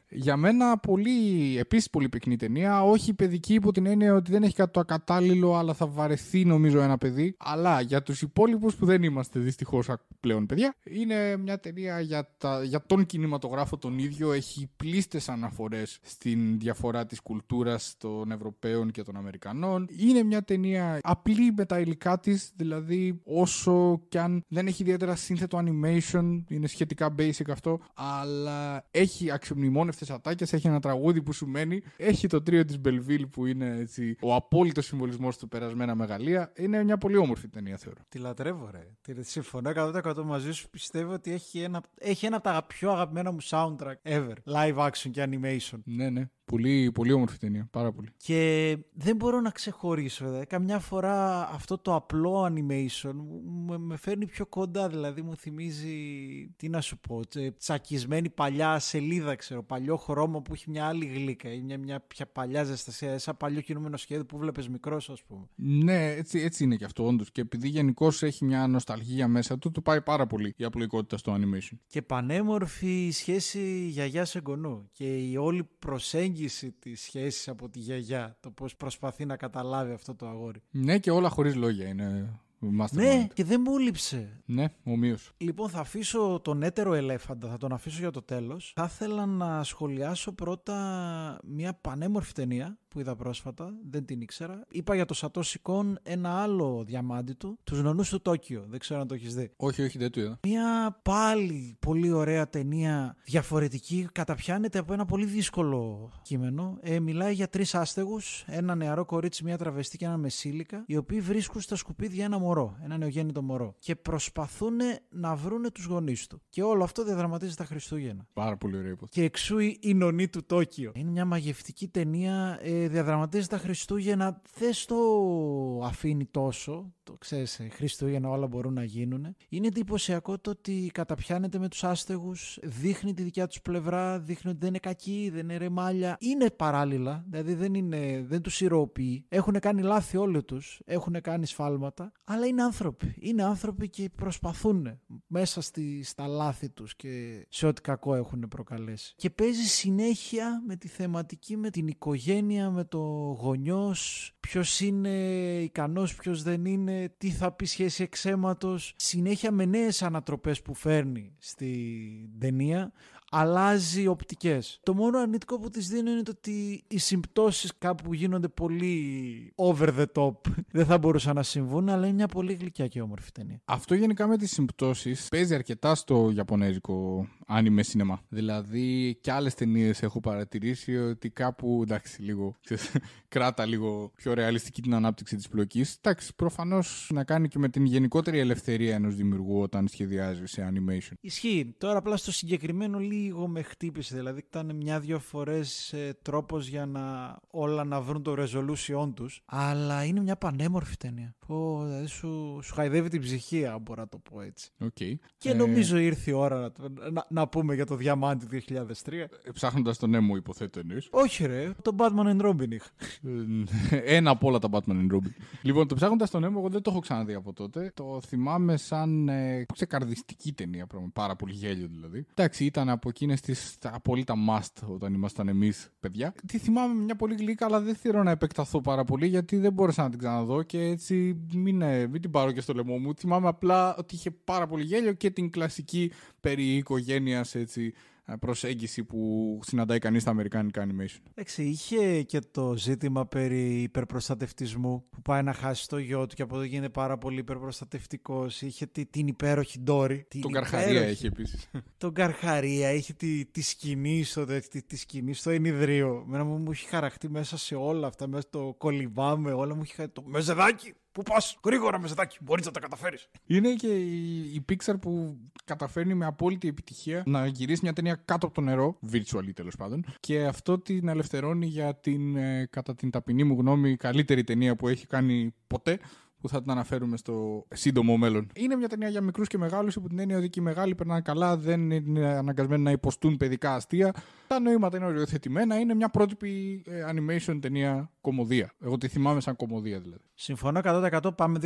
Για μένα πολύ, επίσης πολύ πυκνή ταινία, όχι παιδική υπό την έννοια ότι δεν έχει κάτι το ακατάλληλο, αλλά θα βαρεθεί νομίζω ένα παιδί. Αλλά για τους υπόλοιπους που δεν είμαστε δυστυχώς πλέον παιδιά, είναι μια ταινία για, τα, για τον κινηματογράφο τον ίδιο, έχει πλείστες αναφορές στην διαφορά της κουλτούρας των Ευρωπαίων και των Αμερικανών. Είναι μια ταινία απλή με τα υλικά της, δηλαδή όσο κι αν δεν έχει ιδιαίτερα σύνθετο animation, είναι σχετικά basic αυτό, αλλά έχει αξιομνημόνευτες ατάκες, έχει ένα τραγούδι που σου μένει, έχει το τρίο της Μπελβίλ που είναι έτσι, ο απόλυτος συμβολισμός του περασμένα μεγαλεία. Είναι μια πολύ όμορφη ταινία θεωρώ. Τη λατρεύω, ρε. Τη συμφωνώ 100% μαζί σου. Πιστεύω ότι έχει ένα, έχει ένα από τα πιο αγαπημένα μου soundtrack ever. Live action και animation. Ναι, ναι. Πολύ, πολύ όμορφη ταινία. Πάρα πολύ. Και δεν μπορώ να ξεχωρίσω. Δηλαδή. Καμιά φορά αυτό το απλό animation μου- με φέρνει πιο κοντά. Δηλαδή μου θυμίζει, τι να σου πω, τσε- τσακισμένη παλιά σελίδα, ξέρω, παλιό χρώμα που έχει μια άλλη γλύκα ή μια, μια πια παλιά ζεστασία, σαν παλιό κινούμενο σχέδιο που βλέπεις μικρός ας πούμε. Ναι, έτσι, έτσι είναι και αυτό όντως. Και επειδή γενικώς έχει μια νοσταλγία μέσα του, του πάει πάρα πολύ η απλοϊκότητα στο animation. Και πανέμορφη η σχέση γιαγιάς εγγονού και η όλη προσέγγιση της σχέσης από τη γιαγιά, το πώς προσπαθεί να καταλάβει αυτό το αγόρι; Ναι, και όλα χωρίς λόγια είναι. Mastermind. Ναι, και δεν μου λείψε. Ναι, ομοίως. Λοιπόν, θα αφήσω τον έτερο ελέφαντα, θα τον αφήσω για το τέλος. Θα ήθελα να σχολιάσω πρώτα μια πανέμορφη ταινία που είδα πρόσφατα, δεν την ήξερα. Είπα για το Σατό Σικόν ένα άλλο διαμάντι του, τους νονούς του Τόκιο, δεν ξέρω αν το έχεις δει. Όχι, όχι, δεν το είδα. Μια πάλι πολύ ωραία ταινία, διαφορετική, καταπιάνεται από ένα πολύ δύσκολο κείμενο. Ε, μιλάει για τρεις άστεγους, ένα νεαρό κορίτσι, μια τραβεστή και ένα μεσήλικα, οι οποίοι βρίσκουν στα σκουπίδια ένα μωρό, ένα νεογέννητο μωρό και προσπαθούν να βρούνε τους γονείς του. Και όλο αυτό διαδραματίζεται τα Χριστούγεννα. Πάρα πολύ ωραία υπόθεση. Και εξού η η νονή του Τόκιο. Είναι μια μαγευτική ταινία, ε, διαδραματίζεται τα Χριστούγεννα, δεν στο αφήνει τόσο, το ξέρεις, ε, Χριστούγεννα όλα μπορούν να γίνουν. Είναι εντυπωσιακό το ότι καταπιάνεται με τους άστεγους, δείχνει τη δικιά τους πλευρά, δείχνει ότι δεν είναι κακοί, δεν είναι ρεμάλια. Είναι παράλληλα, δηλαδή δεν, είναι, δεν τους ηρωοποιεί. Έχουν κάνει λάθη όλοι τους, έχουν κάνει σφάλματα, αλλά είναι άνθρωποι. Είναι άνθρωποι και προσπαθούν μέσα στη, στα λάθη τους και σε ό,τι κακό έχουν προκαλέσει. Και παίζει συνέχεια με τη θεματική, με την οικογένεια, με το γονιός, ποιος είναι ικανός, ποιος δεν είναι, τι θα πει σχέση εξαίματος. Συνέχεια με νέες ανατροπές που φέρνει στην ταινία, αλλάζει οπτικές. Το μόνο αρνητικό που της δίνω είναι το ότι οι συμπτώσεις κάπου γίνονται πολύ over the top. Δεν θα μπορούσαν να συμβούν, αλλά είναι μια πολύ γλυκιά και όμορφη ταινία. Αυτό γενικά με τις συμπτώσεις παίζει αρκετά στο γιαπωνέζικο άνιμε σινεμά. Δηλαδή και άλλες ταινίες έχω παρατηρήσει ότι κάπου, εντάξει, λίγο, ξέρεις, κράτα λίγο πιο ρεαλιστική την ανάπτυξη της πλοκής. Εντάξει, προφανώς να κάνει και με την γενικότερη ελευθερία ενός δημιουργού όταν σχεδιάζει σε animation. Ισχύει. Τώρα απλά στο συγκεκριμένο λίγο με χτύπησε. Δηλαδή ήταν μια-δυο φορές ε, τρόπος για να όλα να βρουν το resolution τους. Αλλά είναι μια πανέμορφη ταινία. Πω, δηλαδή σου, σου χαϊδεύει την ψυχή, αν μπορώ να το πω έτσι. Okay. Και νομίζω ήρθε η ώρα να, να, να πούμε για το Διαμάντι 2003. Ψάχνοντας τον Nemo, υποθέτω εννοείς. Όχι, ρε. Το Batman and Robin είχα. Ε, Ένα από όλα τα Batman and Robin. λοιπόν, το ψάχνοντας τον Nemo, εγώ δεν το έχω ξαναδεί από τότε. Το θυμάμαι σαν ε, ξεκαρδιστική ταινία, πράγμα. πάρα πολύ γέλιο δηλαδή. Εντάξει, ήταν από εκείνες τις απόλυτα must όταν ήμασταν εμείς παιδιά. Τη θυμάμαι μια πολύ γλύκα, αλλά δεν θέλω να επεκταθώ πάρα πολύ γιατί δεν μπόρεσα να την ξαναδώ και έτσι μην, ε, μην την πάρω και στο λαιμό μου. Θυμάμαι απλά ότι είχε πάρα πολύ γέλιο και την κλασική περί οικογένειας έτσι προσέγγιση που συναντάει κανείς στα αμερικάνικα animation. Εντάξει, είχε και το ζήτημα περί υπερπροστατευτισμού που πάει να χάσει το γιο του και από εδώ γίνεται πάρα πολύ υπερπροστατευτικός. Είχε τη, την υπέροχη Ντόρη. Τον Καρχαρία έχει επίσης. Τον Καρχαρία, είχε τη, τη σκηνή στο, τη, τη σκηνή στο ενιδρίο. Μένα μου, μου έχει χαραχτεί μέσα σε όλα αυτά, μέσα στο κολυμπάμε, όλα μου έχει χαραχτεί. Το μεζεδάκι! Πού πας, γρήγορα μεζεδάκι, μπορείς να τα καταφέρεις. Είναι και η, η Pixar που καταφέρνει με απόλυτη επιτυχία να γυρίσει μια ταινία κάτω από το νερό, virtually τέλος πάντων, και αυτό την ελευθερώνει για την, ε, κατά την ταπεινή μου γνώμη, καλύτερη ταινία που έχει κάνει ποτέ που θα την αναφέρουμε στο σύντομο μέλλον. Είναι μια ταινία για μικρούς και μεγάλους, υπό την έννοια ότι και οι μεγάλοι περνάνε καλά, δεν είναι αναγκασμένοι να υποστούν παιδικά αστεία. Τα νοήματα είναι οριοθετημένα, είναι μια πρότυπη ε, animation ταινία κομμωδία. Εγώ τη θυμάμαι σαν κομμωδία δηλαδή. Συμφωνώ 100% πάμε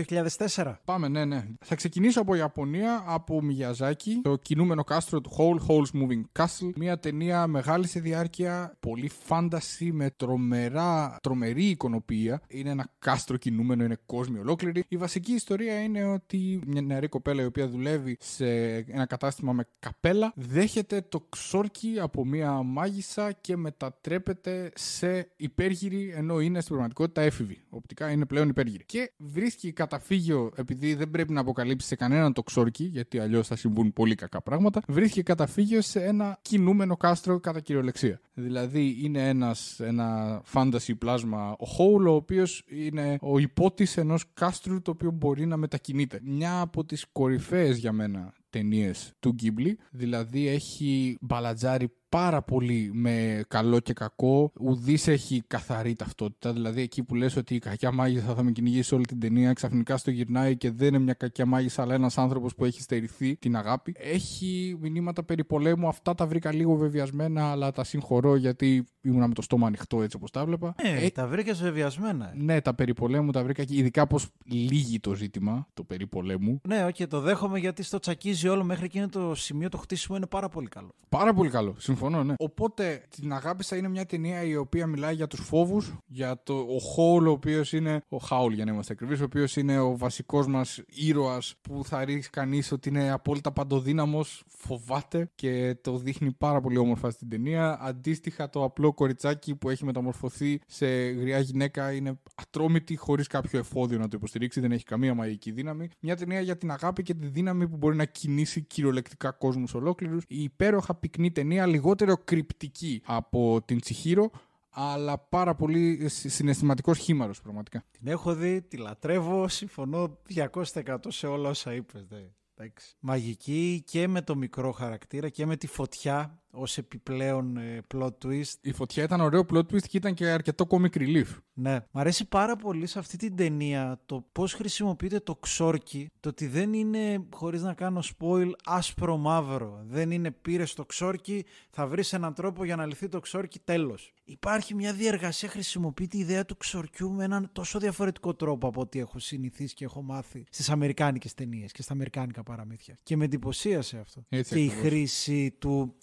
2004. Πάμε, ναι, ναι. Θα ξεκινήσω από Ιαπωνία, από Μιγιαζάκι, το κινούμενο κάστρο του Whole Holes Moving Castle. Μια ταινία μεγάλη σε διάρκεια, πολύ φάνταση με τρομερά, τρομερή εικονοποιία. Είναι ένα κάστρο κινούμενο, είναι κόσμιο ολόκληρο ολόκληρη. Η βασική ιστορία είναι ότι μια νεαρή κοπέλα η οποία δουλεύει σε ένα κατάστημα με καπέλα δέχεται το ξόρκι από μια μάγισσα και μετατρέπεται σε υπέργυρη ενώ είναι στην πραγματικότητα έφηβη. Οπτικά είναι πλέον υπέργυρη. Και βρίσκει καταφύγιο επειδή δεν πρέπει να αποκαλύψει σε κανέναν το ξόρκι γιατί αλλιώς θα συμβούν πολύ κακά πράγματα. Βρίσκει καταφύγιο σε ένα κινούμενο κάστρο κατά κυριολεξία. Δηλαδή είναι ένας, ένα fantasy πλάσμα ο Χόουλ ο οποίος είναι ο υπότης ενός κάστρου το οποίο μπορεί να μετακινείται. Μια από τις κορυφαίες για μένα ταινίες του Ghibli. Δηλαδή έχει μπαλατζάρει πάρα πολύ με καλό και κακό. Ουδής έχει καθαρή ταυτότητα. Δηλαδή, εκεί που λες ότι η κακιά μάγισσα θα με κυνηγήσει όλη την ταινία, ξαφνικά στο γυρνάει και δεν είναι μια κακιά μάγισσα, αλλά ένας άνθρωπος που έχει στερηθεί την αγάπη. Έχει μηνύματα περί πολέμου. Αυτά τα βρήκα λίγο βεβαιασμένα, αλλά τα συγχωρώ γιατί ήμουνα με το στόμα ανοιχτό έτσι όπως τα έβλεπα. Ε, Ε, τα βρήκες βεβιασμένα. ε. ναι, τα περί πολέμου τα βρήκα και ειδικά πώς λήγει το ζήτημα, το περί πολέμου. Ναι, οκ, το δέχομαι γιατί στο τσακίζει όλο μέχρι εκείνο το σημείο το χτίσιμο είναι πάρα πολύ καλό. Πάρα πολύ καλό. Συμφωνώ, ναι. Οπότε την αγάπησα είναι μια ταινία η οποία μιλάει για τους φόβους, για το, ο Χόουλ, ο οποίος είναι. Ο Χάουλ, για να είμαστε ακριβείς, ο οποίος είναι ο βασικός μας ήρωας που θα όριζε κανείς ότι είναι απόλυτα παντοδύναμος, φοβάται και το δείχνει πάρα πολύ όμορφα στην ταινία. Αντίστοιχα, το απλό κοριτσάκι που έχει μεταμορφωθεί σε γριά γυναίκα είναι ατρόμητη, χωρίς κάποιο εφόδιο να το υποστηρίξει, δεν έχει καμία μαγική δύναμη. Μια ταινία για την αγάπη και τη δύναμη που μπορεί να κινήσει κυριολεκτικά κόσμους ολόκληρους. Η υπέροχα πυκνή ταινία, λιγότερο κρυπτική από την Τσιχύρο, αλλά πάρα πολύ συναισθηματικός χήμαρος πραγματικά. Την έχω δει, τη λατρεύω, συμφωνώ 200% σε όλα όσα είπες. δε. Εντάξει. Μαγική και με το μικρό χαρακτήρα και με τη φωτιά ως επιπλέον ε, plot twist. Η φωτιά ήταν ωραίο plot twist και ήταν και αρκετό comic relief. Ναι, μ' αρέσει πάρα πολύ σε αυτή την ταινία το πώς χρησιμοποιείται το ξόρκι, το ότι δεν είναι, χωρίς να κάνω spoil, άσπρο μαύρο. Δεν είναι πήρες το ξόρκι, θα βρεις έναν τρόπο για να λυθεί το ξόρκι, τέλος. Υπάρχει μια διεργασία, χρησιμοποιείται η ιδέα του ξορκιού με έναν τόσο διαφορετικό τρόπο από ό,τι έχω συνηθίσει και έχω μάθει στις αμερικάνικες ταινίες και στα αμερικάνικα παραμύθια. Και με εντυπωσίασε αυτό. Έτσι και η ακριβώς. χρήση του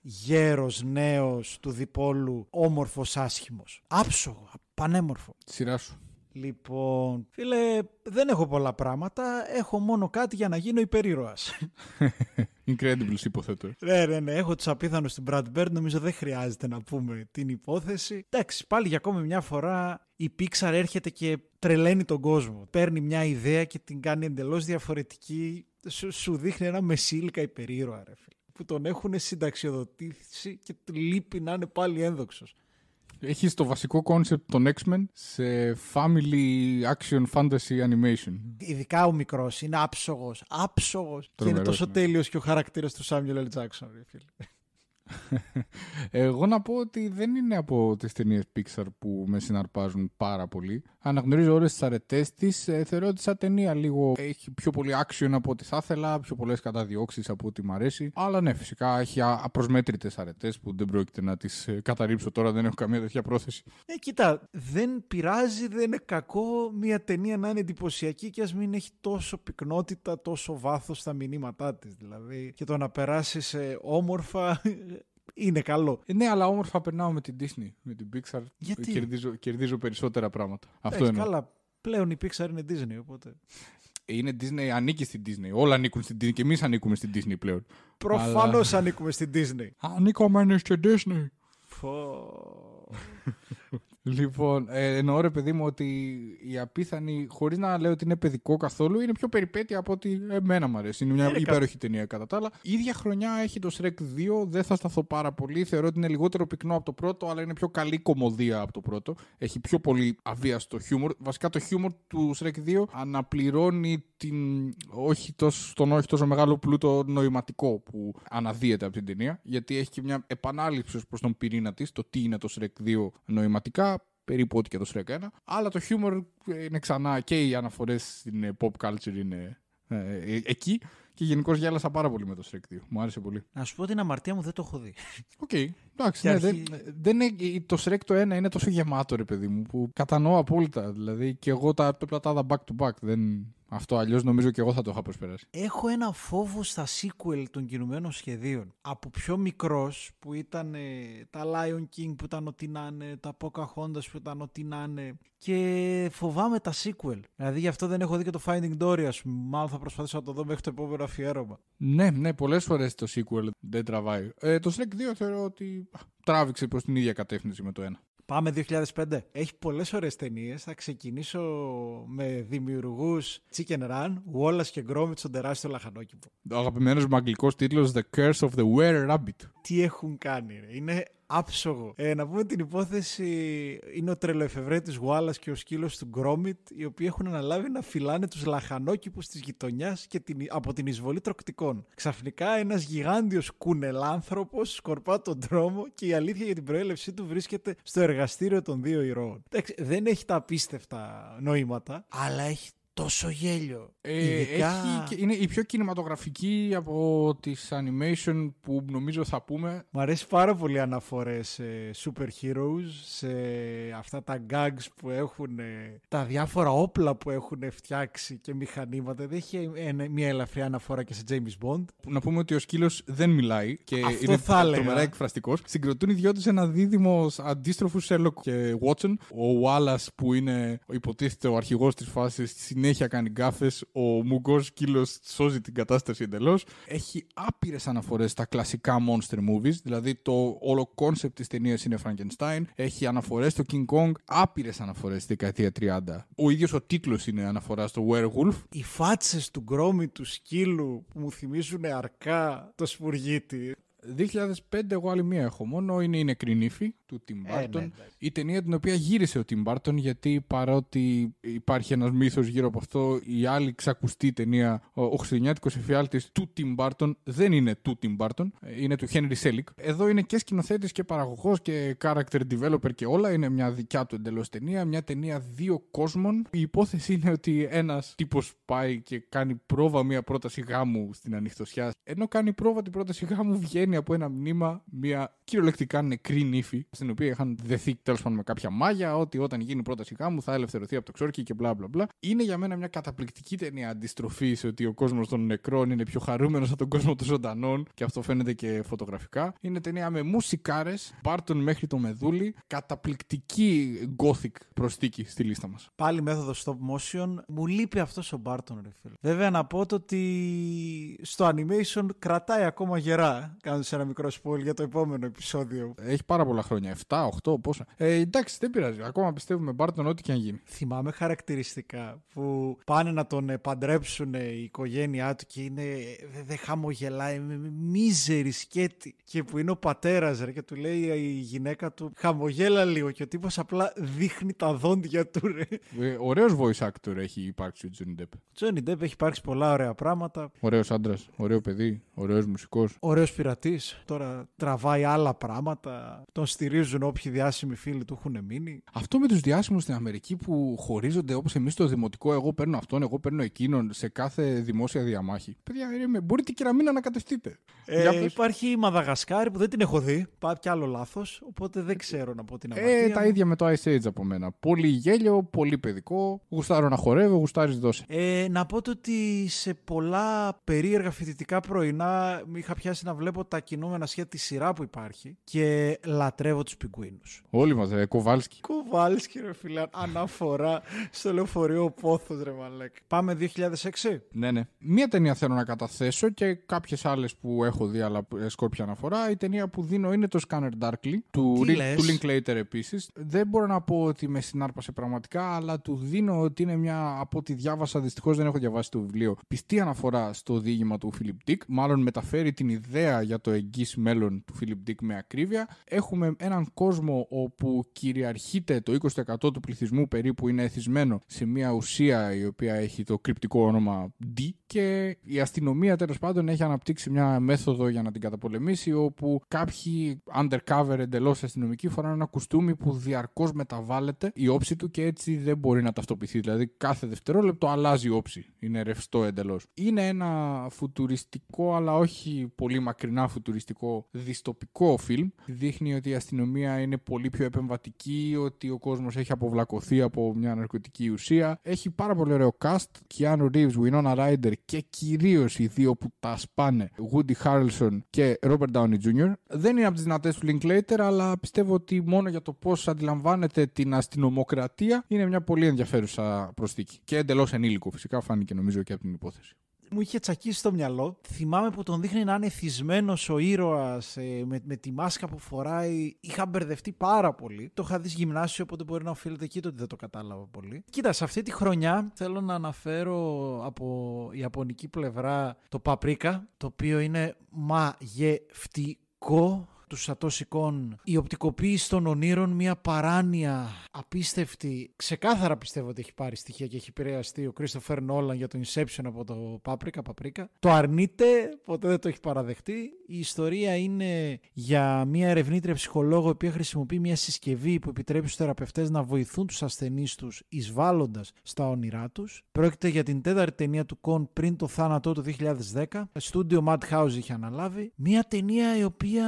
γέρος, νέος, του διπόλου, όμορφος, άσχημος. Άψογο, πανέμορφο. Σειρά σου. Λοιπόν, φίλε, δεν έχω πολλά πράγματα. Έχω μόνο κάτι για να γίνω υπερήρωας. Incredibles υποθέτω. ε. ναι, ναι, ναι. Έχω τους απίθανους στην Brad Bird. Νομίζω δεν χρειάζεται να πούμε την υπόθεση. Εντάξει, πάλι για ακόμη μια φορά η Pixar έρχεται και τρελαίνει τον κόσμο. Παίρνει μια ιδέα και την κάνει εντελώς διαφορετική. Σου, σου δείχνει ένα μεσήλικα υπερήρωα, ρε φίλε. Που τον έχουν συνταξιοδοτήσει και του λείπει να είναι πάλι ένδοξος. Έχει το βασικό concept των X-Men σε family action fantasy animation. Ειδικά ο μικρός είναι άψογος. Άψογος. Και είναι Τρομερός, τόσο ναι. τέλειος και ο χαρακτήρας του Samuel L. Jackson, ρε φίλε. Εγώ να πω ότι δεν είναι από τις ταινίες Pixar που με συναρπάζουν πάρα πολύ. Αναγνωρίζω όλες τις αρετές της. θεωρώ ότι σαν ταινία λίγο έχει πιο πολύ action από ό,τι θα ήθελα, πιο πολλές καταδιώξεις από ό,τι μου αρέσει. Αλλά ναι, φυσικά έχει απροσμέτρητες αρετές που δεν πρόκειται να τις καταρρύψω τώρα, δεν έχω καμία τέτοια πρόθεση. Ε, κοίτα, δεν πειράζει, δεν είναι κακό μια ταινία να είναι εντυπωσιακή και ας μην έχει τόσο πυκνότητα, τόσο βάθος στα μηνύματά της. Δηλαδή, και το να περάσεις όμορφα είναι καλό. Ε, ναι, αλλά όμορφα περνάω με την Disney. Με την Pixar Γιατί; κερδίζω, κερδίζω περισσότερα πράγματα. Αυτό Εντάξει, εννοώ. καλά, πλέον η Pixar είναι Disney, οπότε... Είναι Disney, ανήκει στην Disney. Όλα ανήκουν στην Disney και εμείς ανήκουμε στην Disney πλέον. Προφανώς ανήκουμε στην Disney. Ανήκουμε στην Disney. Φω... Λοιπόν, ε, εννοώ ρε παιδί μου ότι η απίθανη, χωρίς να λέω ότι είναι παιδικό καθόλου, είναι πιο περιπέτεια από ότι εμένα μου αρέσει. Είναι μια Είναι κα- υπέροχη ταινία κατά τα άλλα. Η ίδια χρονιά έχει το Shrek 2, δεν θα σταθώ πάρα πολύ. Θεωρώ ότι είναι λιγότερο πυκνό από το πρώτο, αλλά είναι πιο καλή κομμωδία από το πρώτο. Έχει πιο πολύ αβίαστο χιούμορ. Βασικά το χιούμορ του Shrek 2 αναπληρώνει την, όχι τόσο, τον όχι τόσο μεγάλο πλούτο νοηματικό που αναδύεται από την ταινία, γιατί έχει και μια επανάληψη ως προς τον πυρήνα της, το τι είναι το Shrek 2 νοηματικά, περίπου ό,τι και το Shrek 1. Αλλά το χιούμορ είναι ξανά και οι αναφορές στην ε, pop culture είναι ε, ε, εκεί. Και γενικώς γέλασα πάρα πολύ με το Shrek 2. Μου άρεσε πολύ. Να σου πω την αμαρτία μου δεν το έχω δει. Οκ, εντάξει. Και Ναι, αρχή- δεν, δεν είναι, το Shrek το ένα είναι τόσο γεμάτο, ρε παιδί μου, που κατανοώ απόλυτα. Δηλαδή και εγώ τα έπρεπε να τα είδα back to back. Δεν, αυτό αλλιώς νομίζω και εγώ θα το είχα προσπεράσει. Έχω ένα φόβο στα sequel των κινουμένων σχεδίων. Από πιο μικρός που ήταν ε, τα Lion King που ήταν ό,τι να είναι, τα Pocahontas που ήταν ό,τι να είναι και φοβάμαι τα sequel. Δηλαδή γι' αυτό δεν έχω δει και το Finding Dory ας πούμε. Μάλλον θα προσπαθήσω να το δω μέχρι το επόμενο αφιέρωμα. Ναι, ναι, πολλές φορές το sequel δεν τραβάει. Ε, το Shrek 2 θεωρώ ότι α, τράβηξε προς την ίδια κατεύθυνση με το ένα. Πάμε 2005. Έχει πολλές ωραίες ταινίες. Θα ξεκινήσω με δημιουργούς Chicken Run, Wallace και Gromit στον τεράστιο λαχανόκηπο. Ο αγαπημένος μου αγγλικός τίτλος The Curse of the Were Rabbit. Τι έχουν κάνει, ρε; Είναι άψογο. Ε, να πούμε την υπόθεση είναι ο τρελοεφευρέτης Γουάλλας και ο σκύλος του Γκρόμιτ οι οποίοι έχουν αναλάβει να φυλάνε τους λαχανόκηπους της γειτονιάς και την, από την εισβολή τροκτικών. Ξαφνικά ένας γιγάντιος κουνελάνθρωπος σκορπά τον δρόμο και η αλήθεια για την προέλευσή του βρίσκεται στο εργαστήριο των δύο ηρώων. Εντάξει, δεν έχει τα απίστευτα νοήματα, αλλά έχει τόσο γέλιο. Ε, Ειδικά- έχει, και- είναι η πιο κινηματογραφική από τις animation που νομίζω θα πούμε. Μ' αρέσει πάρα πολύ αναφορές σε super heroes, σε αυτά τα gags που έχουν, ε, τα διάφορα όπλα που έχουν φτιάξει και μηχανήματα. Δεν έχει ένα- μια ελαφριά αναφορά και σε James Bond. Να πούμε ότι ο σκύλος δεν μιλάει και Αυτό είναι θα έλεγα. τρομερά εκφραστικός. Συγκροτούν οι δυο τους ένα δίδυμο αντίστροφους Sherlock και Watson. Ο Wallace που είναι υποτίθεται ο αρχηγός της φάσης συνέχεια κάνει γκάφες. Ο μουγκός σκύλος σώζει την κατάσταση εντελώς. Έχει άπειρες αναφορές στα κλασικά monster movies. Δηλαδή το όλο concept της ταινίας είναι Frankenstein. Έχει αναφορές στο King Kong. Άπειρες αναφορές στη δεκαετία 30. Ο ίδιος ο τίτλος είναι αναφορά στο Werewolf. Οι φάτσες του γκρόμι του σκύλου που μου θυμίζουν αρκά το σπουργίτι. 2005 εγώ άλλη μία έχω μόνο, είναι η Νεκρή Νύφη του Tim Ε, Burton. ναι, εντάξει. η ταινία την οποία γύρισε ο Tim Burton γιατί παρότι υπάρχει ένας μύθος γύρω από αυτό η άλλη ξακουστή ταινία, ο, ο Χριστουγεννιάτικος εφιάλτης του Tim Burton δεν είναι του Tim Burton, ε, είναι του Henry Selick. Εδώ είναι και σκηνοθέτης και παραγωγός και character developer και όλα, είναι μια δικιά του εντελώς ταινία, μια ταινία δύο κόσμων. Η υπόθεση είναι ότι ένας τύπος πάει και κάνει πρόβα μια πρόταση γάμου στην ανοιχτοσιά. Ενώ κάνει πρόβα την πρόταση γάμου βγαίνει από ένα μνήμα μια κυριολεκτικά νεκρή νύφη στην οποία είχαν δεθεί τέλος πάντων με κάποια μάγια ότι όταν γίνει η πρόταση γάμου θα ελευθερωθεί από το ξόρκι και μπλα μπλα μπλα. Είναι για μένα μια καταπληκτική ταινία αντιστροφή ότι ο κόσμος των νεκρών είναι πιο χαρούμενος από τον κόσμο των ζωντανών και αυτό φαίνεται και φωτογραφικά. Είναι ταινία με μουσικάρες, Μπάρτον μέχρι το μεδούλι, καταπληκτική gothic προσθήκη στη λίστα μας. Πάλι μέθοδος stop motion. Μου λείπει αυτός ο Μπάρτον, ρε φίλε. Βέβαια να πω το ότι στο animation κρατάει ακόμα γερά. Κάνω ένα μικρό spoil για το επόμενο επεισόδιο. Έχει πάρα πολλά χρόνια. 7, 8, πόσα. Ε, εντάξει, δεν πειράζει. Ακόμα πιστεύουμε Μπάρτον ό,τι και αν γίνει. Θυμάμαι χαρακτηριστικά που πάνε να τον ε, παντρέψουν ε, η οικογένειά του και είναι. ε, Δεν χαμογελάει, με με μίζερη σκέτη. Και που είναι ο πατέρας, ρε, και του λέει η γυναίκα του χαμογέλα λίγο. Και ο τύπος απλά δείχνει τα δόντια του, ρε. Ε, Ωραίος voice actor έχει υπάρξει ο Johnny Depp. Τζόνι Ντεπ έχει υπάρξει πολλά ωραία πράγματα. Ωραίος άντρας, ωραίο παιδί, ωραίος μουσικός. Ωραίος πειρατής. Τώρα τραβάει άλλα πράγματα. Τον στηρίζουν όποιοι διάσημοι φίλοι του έχουν μείνει. Αυτό με τους διάσημους στην Αμερική που χωρίζονται όπως εμείς στο δημοτικό, εγώ παίρνω αυτόν, εγώ παίρνω εκείνον σε κάθε δημόσια διαμάχη. Παιδιά, ρε, μπορείτε και να μην ανακατευτείτε. Για Ε, πες. υπάρχει η Μαδαγασκάρη που δεν την έχω δει. Πάει κι άλλο λάθος. Οπότε δεν ξέρω να πω την Ε, αμαρτία. τα μου. ίδια με το Ice Age από μένα. Πολύ γέλιο, πολύ παιδικό. Γουστάρω να χορεύω, γουστάρεις δώσε. Ε, να πω το ότι σε πολλά περίεργα φοιτητικά πρωινά είχα πιάσει να βλέπω τα κινούμενα σχέδια τη σειρά που υπάρχει και λατρεύω τους πιγκουίνους. Όλοι μας, ρε, Κοβάλσκι. Κουβάλσκι ρε φίλε, αναφορά στο λεωφορείο πόθος ρε μαλέκ. Πάμε 2006. Ναι, ναι. Μία ταινία θέλω να καταθέσω και κάποιες άλλες που έχω δει, αλλά ε, σκόρπια αναφορά. Η ταινία που δίνω είναι το Scanner Darkly του, Τι Ri- λες; του Linklater επίσης. Δεν μπορώ να πω ότι με συνάρπασε πραγματικά, αλλά του δίνω ότι είναι μια. Από ό,τι διάβασα, δυστυχώς δεν έχω διαβάσει το βιβλίο. Πιστή αναφορά στο διήγημα του Philip Dick. Μάλλον μεταφέρει την ιδέα για το εγγύς μέλλον του Philip Dick με ακρίβεια. Έχουμε έναν κόσμο όπου κυριαρχείται το 20% του πληθυσμού περίπου είναι εθισμένο σε μια ουσία η οποία έχει το κρυπτικό όνομα D και η αστυνομία τέλος πάντων έχει αναπτύξει μια μέθοδο για να την καταπολεμήσει όπου κάποιοι undercover εντελώς αστυνομικοί φοράνε ένα κουστούμι που διαρκώς μεταβάλλεται η όψη του και έτσι δεν μπορεί να ταυτοποιηθεί. Δηλαδή κάθε δευτερόλεπτο αλλάζει η όψη. Είναι ρευστό εντελώς. Είναι ένα φουτουριστικό αλλά όχι πολύ μακρινά φουτουριστικό διστοπικό φιλμ. Δείχνει ότι η αστυνομία είναι πολύ πιο επεμβατική, ότι ο κόσμος έχει αποβλακωθεί από μια ναρκωτική ουσία. Έχει πάρα πολύ ωραίο cast. Keanu Reeves, Winona Ryder και κυρίως οι δύο που τα σπάνε, Woody Harrelson και Robert Downey Jr. Δεν είναι από τις δυνατές του Linklater, αλλά πιστεύω ότι μόνο για το πώς αντιλαμβάνεται την αστυνομοκρατία είναι μια πολύ ενδιαφέρουσα προσθήκη. Και εντελώς ενήλικο φυσικά, φάνηκε νομίζω και από την υπόθεση. Μου είχε τσακίσει στο μυαλό. Θυμάμαι που τον δείχνει να είναι θυσμένος ο ήρωας με, με τη μάσκα που φοράει. Είχα μπερδευτεί πάρα πολύ. Το είχα δει γυμνάσιο, οπότε μπορεί να οφείλεται εκεί το ότι δεν το κατάλαβα πολύ. Κοίτα, σε αυτή τη χρονιά θέλω να αναφέρω από ιαπωνική πλευρά το Παπρίκα, το οποίο είναι μαγευτικό. Τους Σατώση Κον, η οπτικοποίηση των ονείρων, μια παράνοια, απίστευτη. Ξεκάθαρα πιστεύω ότι έχει πάρει στοιχεία και έχει επηρεαστεί ο Κρίστοφερ Νόλαν για το Inception από το Πάπρικα, Παπρίκα. Το αρνείται, ποτέ δεν το έχει παραδεχτεί. Η ιστορία είναι για μια ερευνήτρια ψυχολόγο, η οποία χρησιμοποιεί μια συσκευή που επιτρέπει στους θεραπευτές να βοηθούν τους ασθενείς τους εισβάλλοντας στα όνειρά τους. Πρόκειται για την τέταρτη ταινία του Κον πριν το θάνατό του 2010. Στούντιο Madhouse είχε αναλάβει. Μια ταινία η οποία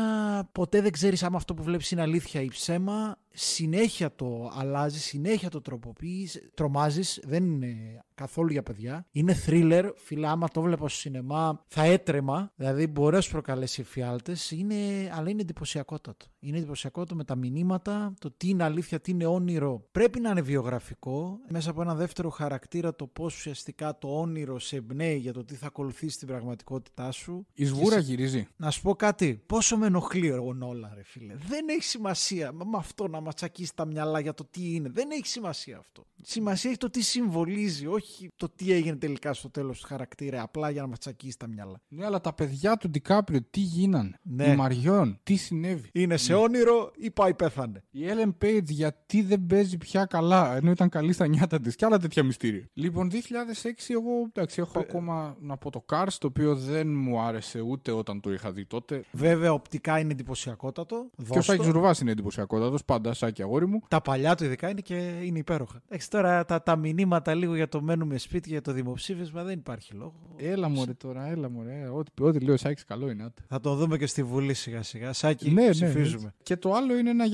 ποτέ δεν ξέρεις αν αυτό που βλέπεις είναι αλήθεια ή ψέμα. Συνέχεια το αλλάζεις, συνέχεια το τροποποιείς, τρομάζεις. Δεν είναι καθόλου για παιδιά. Είναι thriller. Φίλε, άμα το βλέπω στο σινεμά, θα έτρεμα. Δηλαδή, μπορεί να σου προκαλέσει εφιάλτε. Είναι, αλλά είναι εντυπωσιακότατο. Είναι εντυπωσιακότατο με τα μηνύματα, το τι είναι αλήθεια, τι είναι όνειρο. Πρέπει να είναι βιογραφικό. Μέσα από ένα δεύτερο χαρακτήρα, το πώς ουσιαστικά το όνειρο σε εμπνέει για το τι θα ακολουθήσει στην πραγματικότητά σου. Η σβούρα γυρίζει. Να σου πω κάτι. Πόσο με ενοχλεί ο Νόλα, ρε φίλε. Δεν έχει σημασία με αυτό να μα τσακίσει τα μυαλά για το τι είναι. Δεν έχει σημασία αυτό. Σημασία έχει το τι συμβολίζει, όχι το τι έγινε τελικά στο τέλος του χαρακτήρα, απλά για να μα τσακίσει τα μυαλά. Ναι, αλλά τα παιδιά του Ντικάπριο τι γίνανε; Ναι. Η Μαριόν, τι συνέβη; Είναι σε όνειρο ή πάει πέθανε; Η Ellen Page γιατί δεν παίζει πια καλά, ενώ ήταν καλή στα νιάτα της και άλλα τέτοια μυστήρια. Λοιπόν, 2006 εγώ εντάξει, έχω ακόμα να πω το Cars, το οποίο δεν μου άρεσε ούτε όταν το είχα δει τότε. Βέβαια, οπτικά είναι εντυπωσιακότατο. Και ο Δώσ' Σάκης το. Ρουβάς είναι εντυπωσιακότατος, πάντα Σάκη αγόρι μου. Τα παλιά του ειδικά είναι και είναι υπέροχα. Έχεις τώρα τα, τα μηνύματα λίγο για το μένουμε σπίτι, για το δημοψήφισμα, δεν υπάρχει λόγο. Έλα μωρέ τώρα, έλα μωρέ. Ό,τι, ό,τι λέει ο Σάκης καλό είναι. άντε. Θα το δούμε και στη Βουλή σιγά σιγά. Σάκη, Ναι, ναι, ψηφίζουμε. ναι. Και το άλλο είναι ένα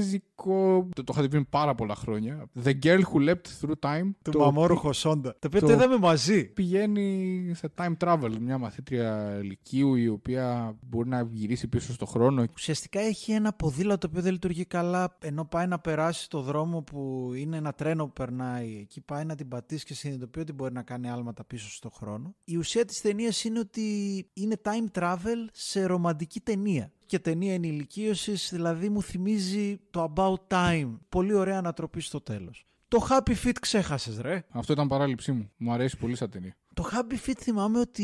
Ιαπωνέζικο. Το, το είχα δει πριν πάρα πολλά χρόνια. The Girl Who Leapt Through Time. Του το Μαμόρου Χωσόντα. Το οποίο το- το είδαμε μαζί. πηγαίνει σε time travel. Μια μαθήτρια λυκείου η οποία μπορεί να γυρίσει πίσω στο χρόνο. Ουσιαστικά έχει ένα ποδήλατο το οποίο δεν λειτουργεί καλά, ενώ πάει να περάσει το δρόμο που είναι ένα τρένο που περνάει. Εκεί πάει να την πατήσει και συνειδητοποιεί ότι μπορεί να κάνει άλματα πίσω στο χρόνο. Η ουσία της ταινίας είναι ότι είναι time travel σε ρομαντική ταινία. Και ταινία ενηλικίωσης, δηλαδή μου θυμίζει το About Time. Πολύ ωραία ανατροπή στο τέλος. Το Happy Feet ξέχασες, ρε. Αυτό ήταν παράληψή μου. Μου αρέσει πολύ σαν ταινία. Το Happy Feet θυμάμαι ότι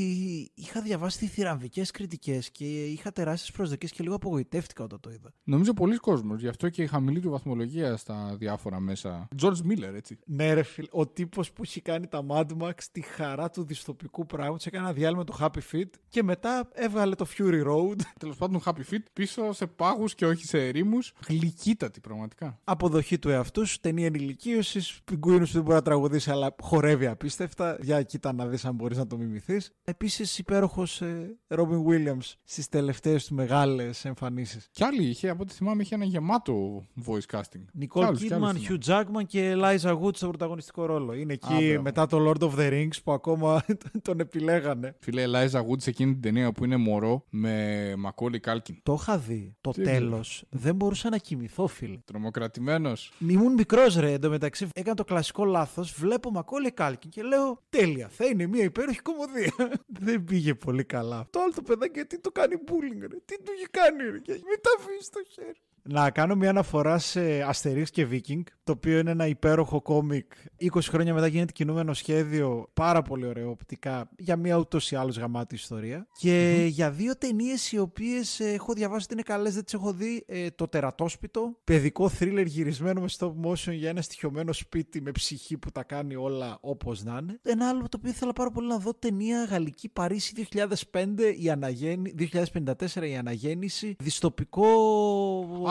είχα διαβάσει θηραμβικές κριτικές και είχα τεράστιες προσδοκίες και λίγο απογοητεύτηκα όταν το είδα. Νομίζω πολλοί κόσμος. Γι' αυτό και η χαμηλή του βαθμολογία στα διάφορα μέσα. George Miller, έτσι. Ναι, ρε φίλε. Ο τύπος που έχει κάνει τα Mad Max, τη χαρά του δυστοπικού πράγματος, έκανε ένα διάλειμμα το Happy Feet και μετά έβγαλε το Fury Road. Τέλος πάντων, Happy Feet πίσω σε πάγους και όχι σε ερήμους. Γλυκύτατη, πραγματικά. Αποδοχή του εαυτού σου, ταινία ενηλικίωσης. Πιγκουίνου που δεν μπορεί να τραγουδήσει, αλλά χορεύει απίστευτα. Για κοίτα να δεις αν μπορείς να το μιμηθείς. Επίσης, υπέροχος ε, Robin Williams στις τελευταίες του μεγάλες εμφανίσεις. Κι άλλοι είχε, από ό,τι θυμάμαι, είχε ένα γεμάτο voice casting. Κι Νικόλ άλλους, κι άλλους Κίτμαν, θυμάμαι. Hugh Jackman και Eliza Wood στο πρωταγωνιστικό ρόλο. Είναι εκεί μπράβο. μετά το Lord of the Rings που ακόμα τον επιλέγανε. Φίλε, Eliza Wood σε εκείνη την ταινία που είναι μωρό με Macaulay Culkin. Το είχα δει. Το Τι τέλος δεν μπορούσα να κοιμηθώ, φίλε. Τρομοκρατημένος. Ήμουν μικρός ρε εντωμεταξύ. Έκανα το κλασικό λάθος. Βλέπω Μακόλε Κάλκιν και λέω Τέλεια, θα είναι μια υπέροχη κομμωδία. δεν πήγε πολύ καλά. Το άλλο το παιδάκι γιατί το κάνει bullying, ρε. Τι του έχει κάνει, ρε. Και μην τα αφήσεις στο χέρι. Να κάνω μια αναφορά σε Asterix και Viking, το οποίο είναι ένα υπέροχο κόμικ. 20 χρόνια μετά γίνεται κινούμενο σχέδιο, πάρα πολύ ωραίο οπτικά, για μια ούτως ή άλλως γαμάτη ιστορία. Και για δύο ταινίες οι οποίες έχω διαβάσει ότι είναι καλές, δεν τις έχω δει. Ε, το Τερατόσπιτο, παιδικό θρίλερ γυρισμένο με stop motion για ένα στοιχειωμένο σπίτι με ψυχή που τα κάνει όλα όπως να είναι. Ένα άλλο το οποίο ήθελα πάρα πολύ να δω ταινία Γαλλική Παρίσι 2005, η αναγέννη, 2054 η αναγέννηση, δυστοπικό.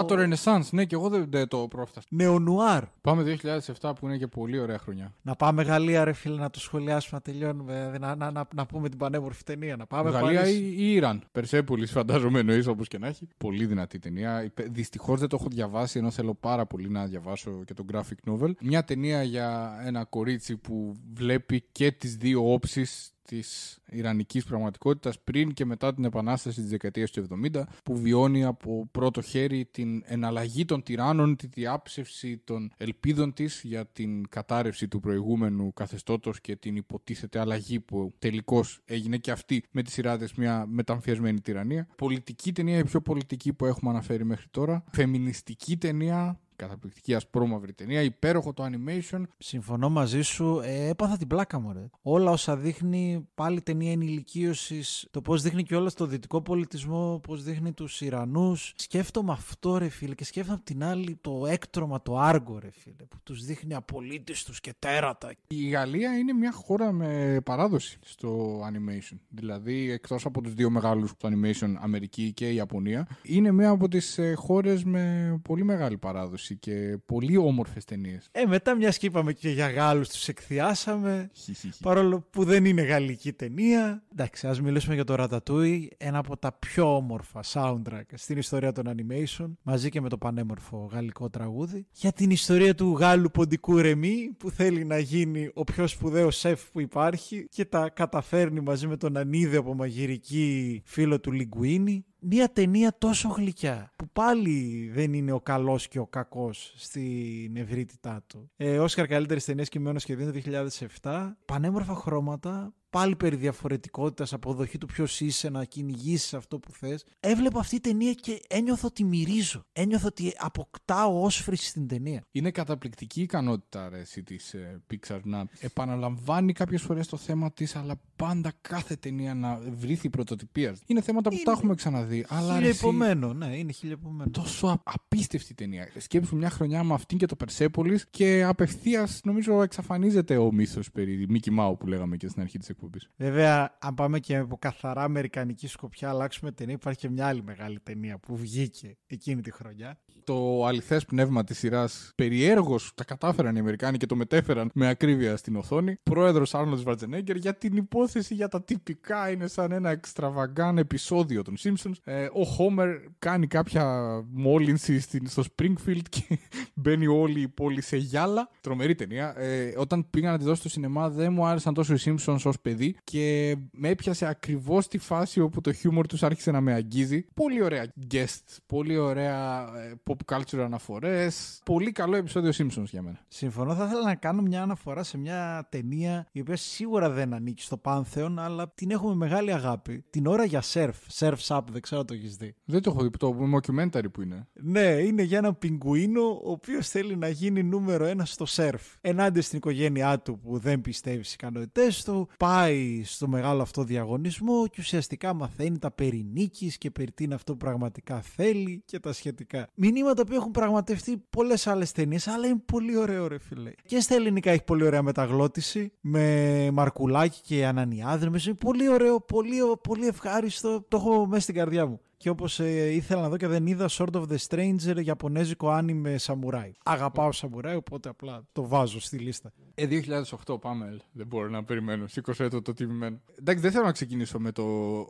Α, το Renaissance, ναι, και εγώ δεν, δεν το πρόφτασα. Νεονουάρ. Πάμε 2007 που είναι και πολύ ωραία χρονιά. Να πάμε Γαλλία, ρε φίλε, να το σχολιάσουμε, να τελειώνουμε. δηλαδή Να, να, να, να πούμε την πανέμορφη ταινία. Να πάμε Γαλλία Παρίσι. ή, ή Ιράν. Περσέπολη, φαντάζομαι εννοείς όπως και να έχει. Πολύ δυνατή ταινία. Δυστυχώς δεν το έχω διαβάσει, ενώ θέλω πάρα πολύ να διαβάσω και το graphic novel. Μια ταινία για ένα κορίτσι που βλέπει και τις δύο όψεις της ιρανικής πραγματικότητας πριν και μετά την επανάσταση της δεκαετίας του 70 που βιώνει από πρώτο χέρι την εναλλαγή των τυράννων, τη διάψευση των ελπίδων της για την κατάρρευση του προηγούμενου καθεστώτος και την υποτίθεται αλλαγή που τελικώς έγινε και αυτή με τις σειράδες μια μεταμφιασμένη τυραννία. Πολιτική ταινία, η πιο πολιτική που έχουμε αναφέρει μέχρι τώρα. Φεμινιστική ταινία, Καταπληκτική ασπρόμαυρη ταινία, υπέροχο το animation. Συμφωνώ μαζί σου. Ε, έπαθα την πλάκα μου, ρε. Όλα όσα δείχνει πάλι ταινία ενηλικίωσης. Το πώς δείχνει και όλα στο δυτικό πολιτισμό, πώς δείχνει τους Ιρανούς. Σκέφτομαι αυτό, ρε φίλε, και σκέφτομαι απ' την άλλη το έκτρωμα, το άργο, ρε φίλε, που τους δείχνει απολύτιστου και τέρατα. Η Γαλλία είναι μια χώρα με παράδοση στο animation. Δηλαδή, εκτός από τους δύο μεγάλους στο animation, Αμερική και η Ιαπωνία, είναι μια από τις χώρες με πολύ μεγάλη παράδοση και πολύ όμορφες ταινίες. Ε, μετά μιας και είπαμε και για Γάλλους, τους εκθιάσαμε. Παρόλο που δεν είναι γαλλική ταινία. Εντάξει, ας μιλήσουμε για το Ratatouille, ένα από τα πιο όμορφα soundtrack στην ιστορία των animation, μαζί και με το πανέμορφο γαλλικό τραγούδι. Για την ιστορία του Γάλλου ποντικού Ρεμί, που θέλει να γίνει ο πιο σπουδαίος σεφ που υπάρχει και τα καταφέρνει μαζί με τον ανίδεο μαγειρική φίλο του Λιγκουίνι μια ταινία τόσο γλυκιά που πάλι δεν είναι ο καλός και ο κακός στην ευρύτητά του. Ε, Όσκαρ καλύτερη ταινία κειμένο σχεδίων το 2007. Πανέμορφα χρώματα, πάλι περί διαφορετικότητας, αποδοχή του ποιος είσαι, να κυνηγήσεις αυτό που θες. Έβλεπα αυτή τη ταινία και ένιωθω ότι μυρίζω. Ένιωθω ότι αποκτάω όσφρηση στην ταινία. Είναι καταπληκτική η ικανότητα αρέσει της ε, Pixar να επαναλαμβάνει κάποιες φορές το θέμα της, αλλά πάντα κάθε ταινία να βρήθει πρωτοτυπίας. Είναι θέματα που Είναι τα έχουμε ξαναδεί, αλλά αρέσει Χιλιεπομένο, ναι, είναι χιλιεπομένο. τόσο α- απίστευτη ταινία. Σκέψου μια χρονιά με αυτήν και το Persepolis και απευθείας νομίζω εξαφανίζεται ο μύθος περί Mickey Mouse που λέγαμε και στην αρχή της εκπομπή. Βέβαια, αν πάμε και από καθαρά αμερικανική σκοπιά, αλλάξουμε ταινία, υπάρχει και μια άλλη μεγάλη ταινία που βγήκε εκείνη τη χρονιά. Το αληθές πνεύμα της σειράς περιέργως τα κατάφεραν οι Αμερικάνοι και το μετέφεραν με ακρίβεια στην οθόνη. Πρόεδρος Άρνολτ Βαρτζενέγκερ για την υπόθεση για τα τυπικά είναι σαν ένα εξτραβαγκάν επεισόδιο των Simpsons. Ε, ο Χόμερ κάνει κάποια μόλυνση στην, στο Springfield και μπαίνει όλη η πόλη σε γυάλα. Τρομερή ταινία. Ε, όταν πήγα να τη δώσω στο σινεμά δεν μου άρεσαν τόσο οι Simpsons ως παιδί και με έπιασε ακριβώς τη φάση όπου το χιούμορ τους άρχισε να με αγγίζει. Πολύ ωραία guests, πολύ ωραία ε, pop culture αναφορές. Πολύ καλό επεισόδιο Simpsons για μένα. Συμφωνώ, θα ήθελα να κάνω μια αναφορά σε μια ταινία η οποία σίγουρα δεν ανήκει στο Πάνθεον, αλλά την έχουμε μεγάλη αγάπη. Την ώρα για surf, surf's up, δεν ξέρω αν το έχεις δει. Δεν το έχω δει το mockumentary που είναι. Ναι, είναι για έναν πιγκουίνο ο οποίος θέλει να γίνει νούμερο ένα στο σερφ. Ενάντια στην οικογένειά του που δεν πιστεύει στις ικανότητές του, πάει στο μεγάλο αυτό διαγωνισμό και ουσιαστικά μαθαίνει τα περί νίκης και περί τι είναι αυτό που πραγματικά θέλει και τα σχετικά. Μηνύματα που έχουν πραγματευτεί πολλές άλλες ταινίες, αλλά είναι πολύ ωραίο, ρε φίλε. Και στα ελληνικά έχει πολύ ωραία μεταγλώτηση με Μαρκουλάκη και Ανανιάδρη. Είναι πολύ ωραίο, πολύ, πολύ ευχάριστο. Το έχω μέσα στην καρδιά μου. Και όπως ήθελα να δω και δεν είδα Sword of the Stranger, Ιαπωνέζικο άνιμε σαμουράι. Αγαπάω σαμουράι, οπότε απλά το βάζω στη λίστα. Ε, 2008 πάμε. Δεν μπορώ να περιμένω. Σήκωσε το το τιμημένο. Εντάξει, δεν θέλω να ξεκινήσω με το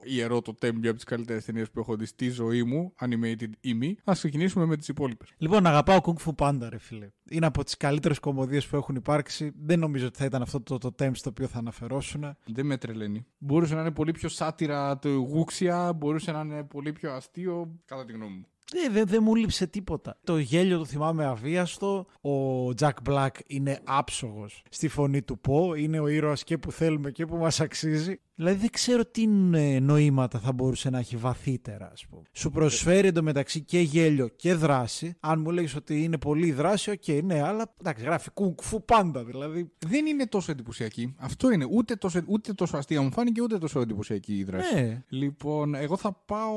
ιερό το τέμπι από τις καλύτερες ταινίες που έχω δει στη ζωή μου, animated ή μη. Α ξεκινήσουμε με τις υπόλοιπες. Λοιπόν, αγαπάω Kung Fu Panda, ρε φίλε. Είναι από τις καλύτερες κομμωδίες που έχουν υπάρξει. Δεν νομίζω ότι θα ήταν αυτό το, το temp στο οποίο θα αναφερόσουν. Δεν με τρελαίνει. Μπορούσε να είναι πολύ πιο σάτυρα του γούξια, μπορούσε να είναι πολύ πιο αστείο, κατά τη γνώμη μου. Δεν δε, δεν μου λείψε τίποτα. Το γέλιο το θυμάμαι αβίαστο. Ο Jack Black είναι άψογος στη φωνή του Πο. Είναι ο ήρωας και που θέλουμε και που μας αξίζει. Δηλαδή δεν ξέρω τι ε, νοήματα θα μπορούσε να έχει βαθύτερα, ας πούμε. Σου προσφέρει εντωμεταξύ και γέλιο και δράση. Αν μου λέγεις ότι είναι πολύ δράση, οκ, ναι, αλλά εντάξει, γράφει Kung Fu Panda, δηλαδή. Δεν είναι τόσο εντυπωσιακή. Αυτό είναι. Ούτε τόσο, ούτε τόσο αστεία μου φάνηκε, ούτε τόσο εντυπωσιακή η δράση. Ναι. Λοιπόν, εγώ θα πάω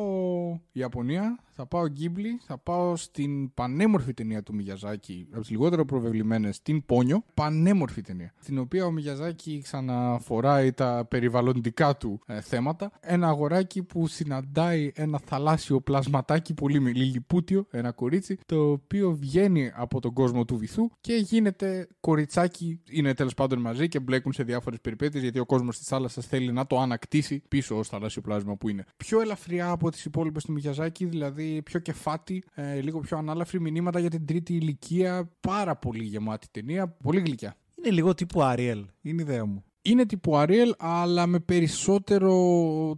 Ιαπωνία, θα πάω Ghibli, θα πάω στην πανέμορφη ταινία του Μιγιαζάκη, από τις λιγότερο προβεβλημένες, την Πόνιο. Πανέμορφη ταινία. Στην οποία ο Μιγιαζάκη ξαναφοράει τα περιβαλλοντικά του ε, θέματα. Ένα αγοράκι που συναντάει ένα θαλάσσιο πλασματάκι πολύ με λιλιπούτιο, ένα κορίτσι, το οποίο βγαίνει από τον κόσμο του βυθού και γίνεται κοριτσάκι. Είναι τέλος πάντων μαζί και μπλέκουν σε διάφορες περιπέτειες γιατί ο κόσμος της θάλασσας θέλει να το ανακτήσει πίσω ως θαλάσσιο πλάσμα που είναι. Πιο ελαφριά από τις υπόλοιπες του Μιγιαζάκη, δηλαδή πιο κεφάτη, ε, λίγο πιο ανάλαφρη μηνύματα για την τρίτη ηλικία. Πάρα πολύ γεμάτη ταινία, πολύ γλυκιά. Είναι λίγο τύπου Ariel, είναι η ιδέα μου. Είναι τύπου Ariel, αλλά με περισσότερο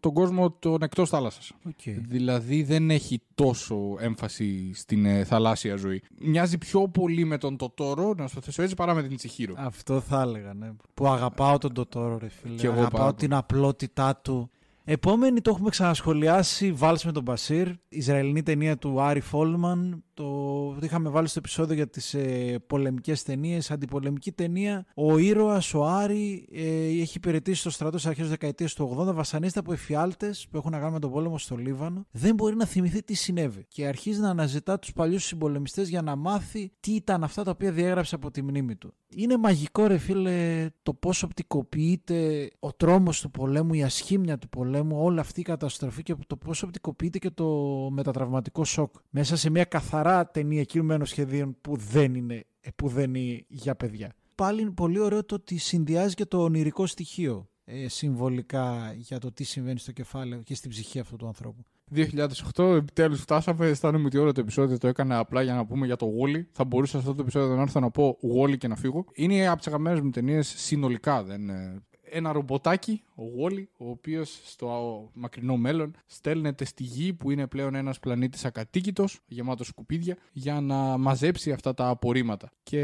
τον κόσμο τον εκτός θάλασσας. Okay. Δηλαδή δεν έχει τόσο έμφαση στην ε, θαλάσσια ζωή. Μοιάζει πιο πολύ με τον Τοτόρο, να σου το θέσω έτσι, παρά με την Τσιχύρο. Αυτό θα έλεγα, ναι. Που αγαπάω τον Τοτόρο, ρε φίλε. Κι εγώ αγαπάω πάρα την απλότητά του. Επόμενη το έχουμε ξανασχολιάσει, βάλς με τον Μπασίρ, Ισραηλινή ταινία του Άρη Φόλμαν. Το, το είχαμε βάλει στο επεισόδιο για τις ε, πολεμικές ταινίες, αντιπολεμική ταινία. Ο ήρωας, ο Άρη, ε, έχει υπηρετήσει στο στρατό στις αρχές της δεκαετίας του 80, βασανίζεται από εφιάλτες που έχουν να κάνουν με τον πόλεμο στο Λίβανο. Δεν μπορεί να θυμηθεί τι συνέβη και αρχίζει να αναζητά τους παλιούς συμπολεμιστές για να μάθει τι ήταν αυτά τα οποία διέγραψε από τη μνήμη του. Είναι μαγικό ρε φίλε το πώς οπτικοποιείται ο τρόμος του πολέμου, η ασχήμια του πολέμου, όλη αυτή η καταστροφή και το πώς οπτικοποιείται και το μετατραυματικό σοκ. Μέσα σε μια καθαρά ταινία κινουμένων σχεδίων που δεν είναι, ε, που δεν είναι για παιδιά. Πάλι είναι πολύ ωραίο το ότι συνδυάζει και το ονειρικό στοιχείο ε, συμβολικά για το τι συμβαίνει στο κεφάλαιο και στην ψυχή αυτού του ανθρώπου. 2008, επιτέλους φτάσαμε. Αισθάνομαι ότι όλο το επεισόδιο το έκανα απλά για να πούμε για το Wally. Θα μπορούσα σε αυτό το επεισόδιο να έρθω να πω Wally και να φύγω. Είναι από τις αγαπημένες μου ταινίες συνολικά. Δεν, ε, ένα ρομποτάκι, ο Wally, ο οποίος στο μακρινό μέλλον στέλνεται στη γη που είναι πλέον ένας πλανήτης ακατοίκητος, γεμάτος σκουπίδια, για να μαζέψει αυτά τα απορρίμματα. Και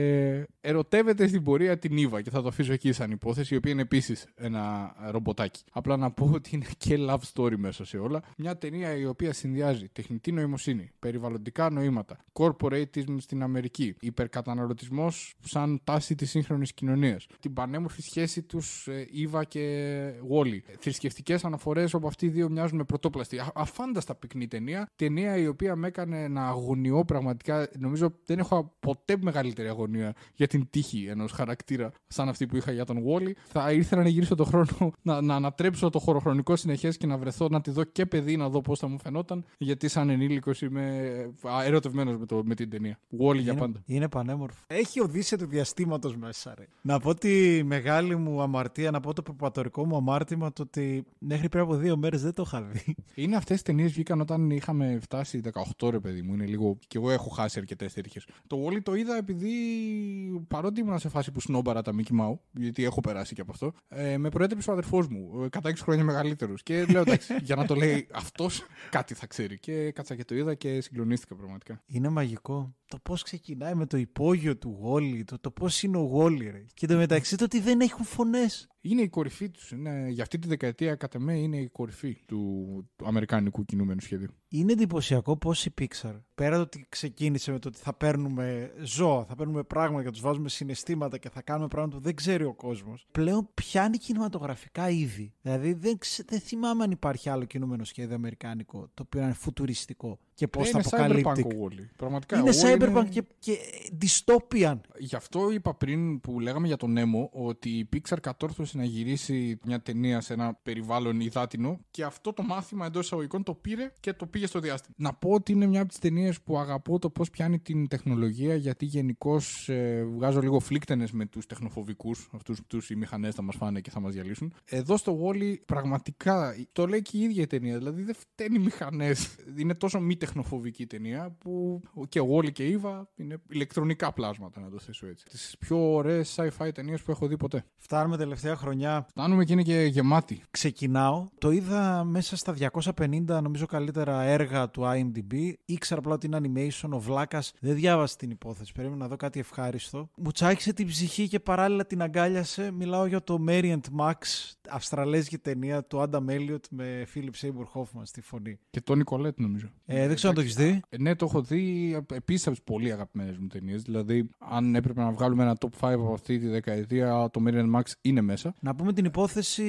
ερωτεύεται στην πορεία την Ήβα, και θα το αφήσω εκεί σαν υπόθεση, η οποία είναι επίσης ένα ρομποτάκι. Απλά να πω ότι είναι και love story μέσα σε όλα. Μια ταινία η οποία συνδυάζει τεχνητή νοημοσύνη, περιβαλλοντικά νοήματα, corporatism στην Αμερική, υπερκαταναλωτισμός σαν τάση της σύγχρονης κοινωνίας, την πανέμορφη σχέση τους Ήβα και Wally. Θρησκευτικές αναφορές όπου αυτοί οι δύο μοιάζουν με πρωτόπλαστη. Α- Αφάνταστα πυκνή ταινία. Ταινία η οποία με έκανε να αγωνιώ πραγματικά. Νομίζω δεν έχω ποτέ μεγαλύτερη αγωνία για την τύχη ενός χαρακτήρα σαν αυτή που είχα για τον Wally. Θα ήθελα να γυρίσω το χρόνο να, να ανατρέψω το χωροχρονικό συνεχές και να βρεθώ να τη δω και παιδί να δω πώς θα μου φαινόταν. Γιατί σαν ενήλικος είμαι ερωτευμένος με, το- με την ταινία. Wally για είναι, πάντα. είναι πανέμορφο. Έχει οδύσσια του διαστήματος μέσα, ρε. Να πω τη μεγάλη μου αμαρτία, να πω το προπατορικό μου αμάρτημα, το ότι μέχρι πριν από δύο μέρες δεν το είχα δει. Είναι αυτές τι ταινίες βγήκαν όταν είχαμε φτάσει 18 ρε παιδί μου. Είναι λίγο. και εγώ έχω χάσει αρκετές τέτοιες. Το Wally το είδα επειδή παρότι ήμουν σε φάση που σνόμπαρα τα Mickey Mouse, γιατί έχω περάσει και από αυτό, ε, με προέτρεψε ο αδερφός μου, ε, κατά 6 χρόνια μεγαλύτερος. Και λέω εντάξει, για να το λέει αυτός, κάτι θα ξέρει. Και κάτσα και το είδα και συγκλονίστηκα πραγματικά. Είναι μαγικό. Το πώς ξεκινάει με το υπόγειο του Γόλι, το, το πώς είναι ο Γόλι, ρε. Και το μεταξύ το ότι δεν έχουν φωνές. Είναι η κορυφή τους. Για αυτή τη δεκαετία, κατά με, είναι η κορυφή του, του αμερικανικού κινούμενου σχεδίου. Είναι εντυπωσιακό πώς η Pixar, πέρα το ότι ξεκίνησε με το ότι θα παίρνουμε ζώα, θα παίρνουμε πράγματα και θα τους βάζουμε συναισθήματα και θα κάνουμε πράγματα που δεν ξέρει ο κόσμος, πλέον πιάνει κινηματογραφικά ήδη. Δηλαδή δεν, ξε- δεν θυμάμαι αν υπάρχει άλλο κινούμενο σχέδιο αμερικάνικο το οποίο να είναι φουτουριστικό και πώς Ε, θα είναι cyberpunk αποκαλύπτει. ο Wall-E. Πραγματικά. Είναι ο Wall-E cyberpunk και, και dystopian. Γι' αυτό είπα πριν που λέγαμε για τον Nemo ότι η Pixar κατόρθωσε να γυρίσει μια ταινία σε ένα περιβάλλον υδάτινο και αυτό το μάθημα εντός εισαγωγικών το πήρε και το πήγε στο διάστημα. Να πω ότι είναι μια από τις ταινίες που αγαπώ το πώς πιάνει την τεχνολογία γιατί γενικώς ε, βγάζω λίγο φλίκτενες με τους τεχνοφοβικούς, αυτούς τους οι μηχανές θα μας φάνε και θα μας διαλύσουν. Εδώ στο Wall-E πραγματικά το λέει και η ίδια η ταινία. Δηλαδή δεν φταίνει οι μηχανές. Είναι τόσο μη τεχνοφοβική η ταινία που και ο Wall-E και η Eva είναι ηλεκτρονικά πλάσματα, να το θέσω έτσι. Τις πιο ωραίες sci-fi ταινίες που έχω δει ποτέ. Φτάνουμε τελευταία χρονιά. Φτάνουμε και είναι και γεμάτη. Ξεκινάω. Το είδα μέσα στα 250 νομίζω καλύτερα έργα του IMDb. Ήξερα απλά ότι είναι animation. Ο Βλάκας δεν διάβασε την υπόθεση. Περίμενα να δω κάτι ευχάριστο. Μου τσάκισε την ψυχή και παράλληλα την αγκάλιασε. Μιλάω για το Mary and Max, αυστραλέζικη ταινία του Adam Elliot με Philip Seymour Hoffman στη φωνή. Και τον Νικολέτ νομίζω. Ε, δεν ξέρω αν το έχεις δει. Ε, ναι, το έχω δει επίσης από τις πολύ αγαπημένες μου ταινίες. Δηλαδή, αν έπρεπε να βγάλουμε ένα top 5 από αυτή τη δεκαετία, το Miriam Max είναι μέσα. Να πούμε την υπόθεση,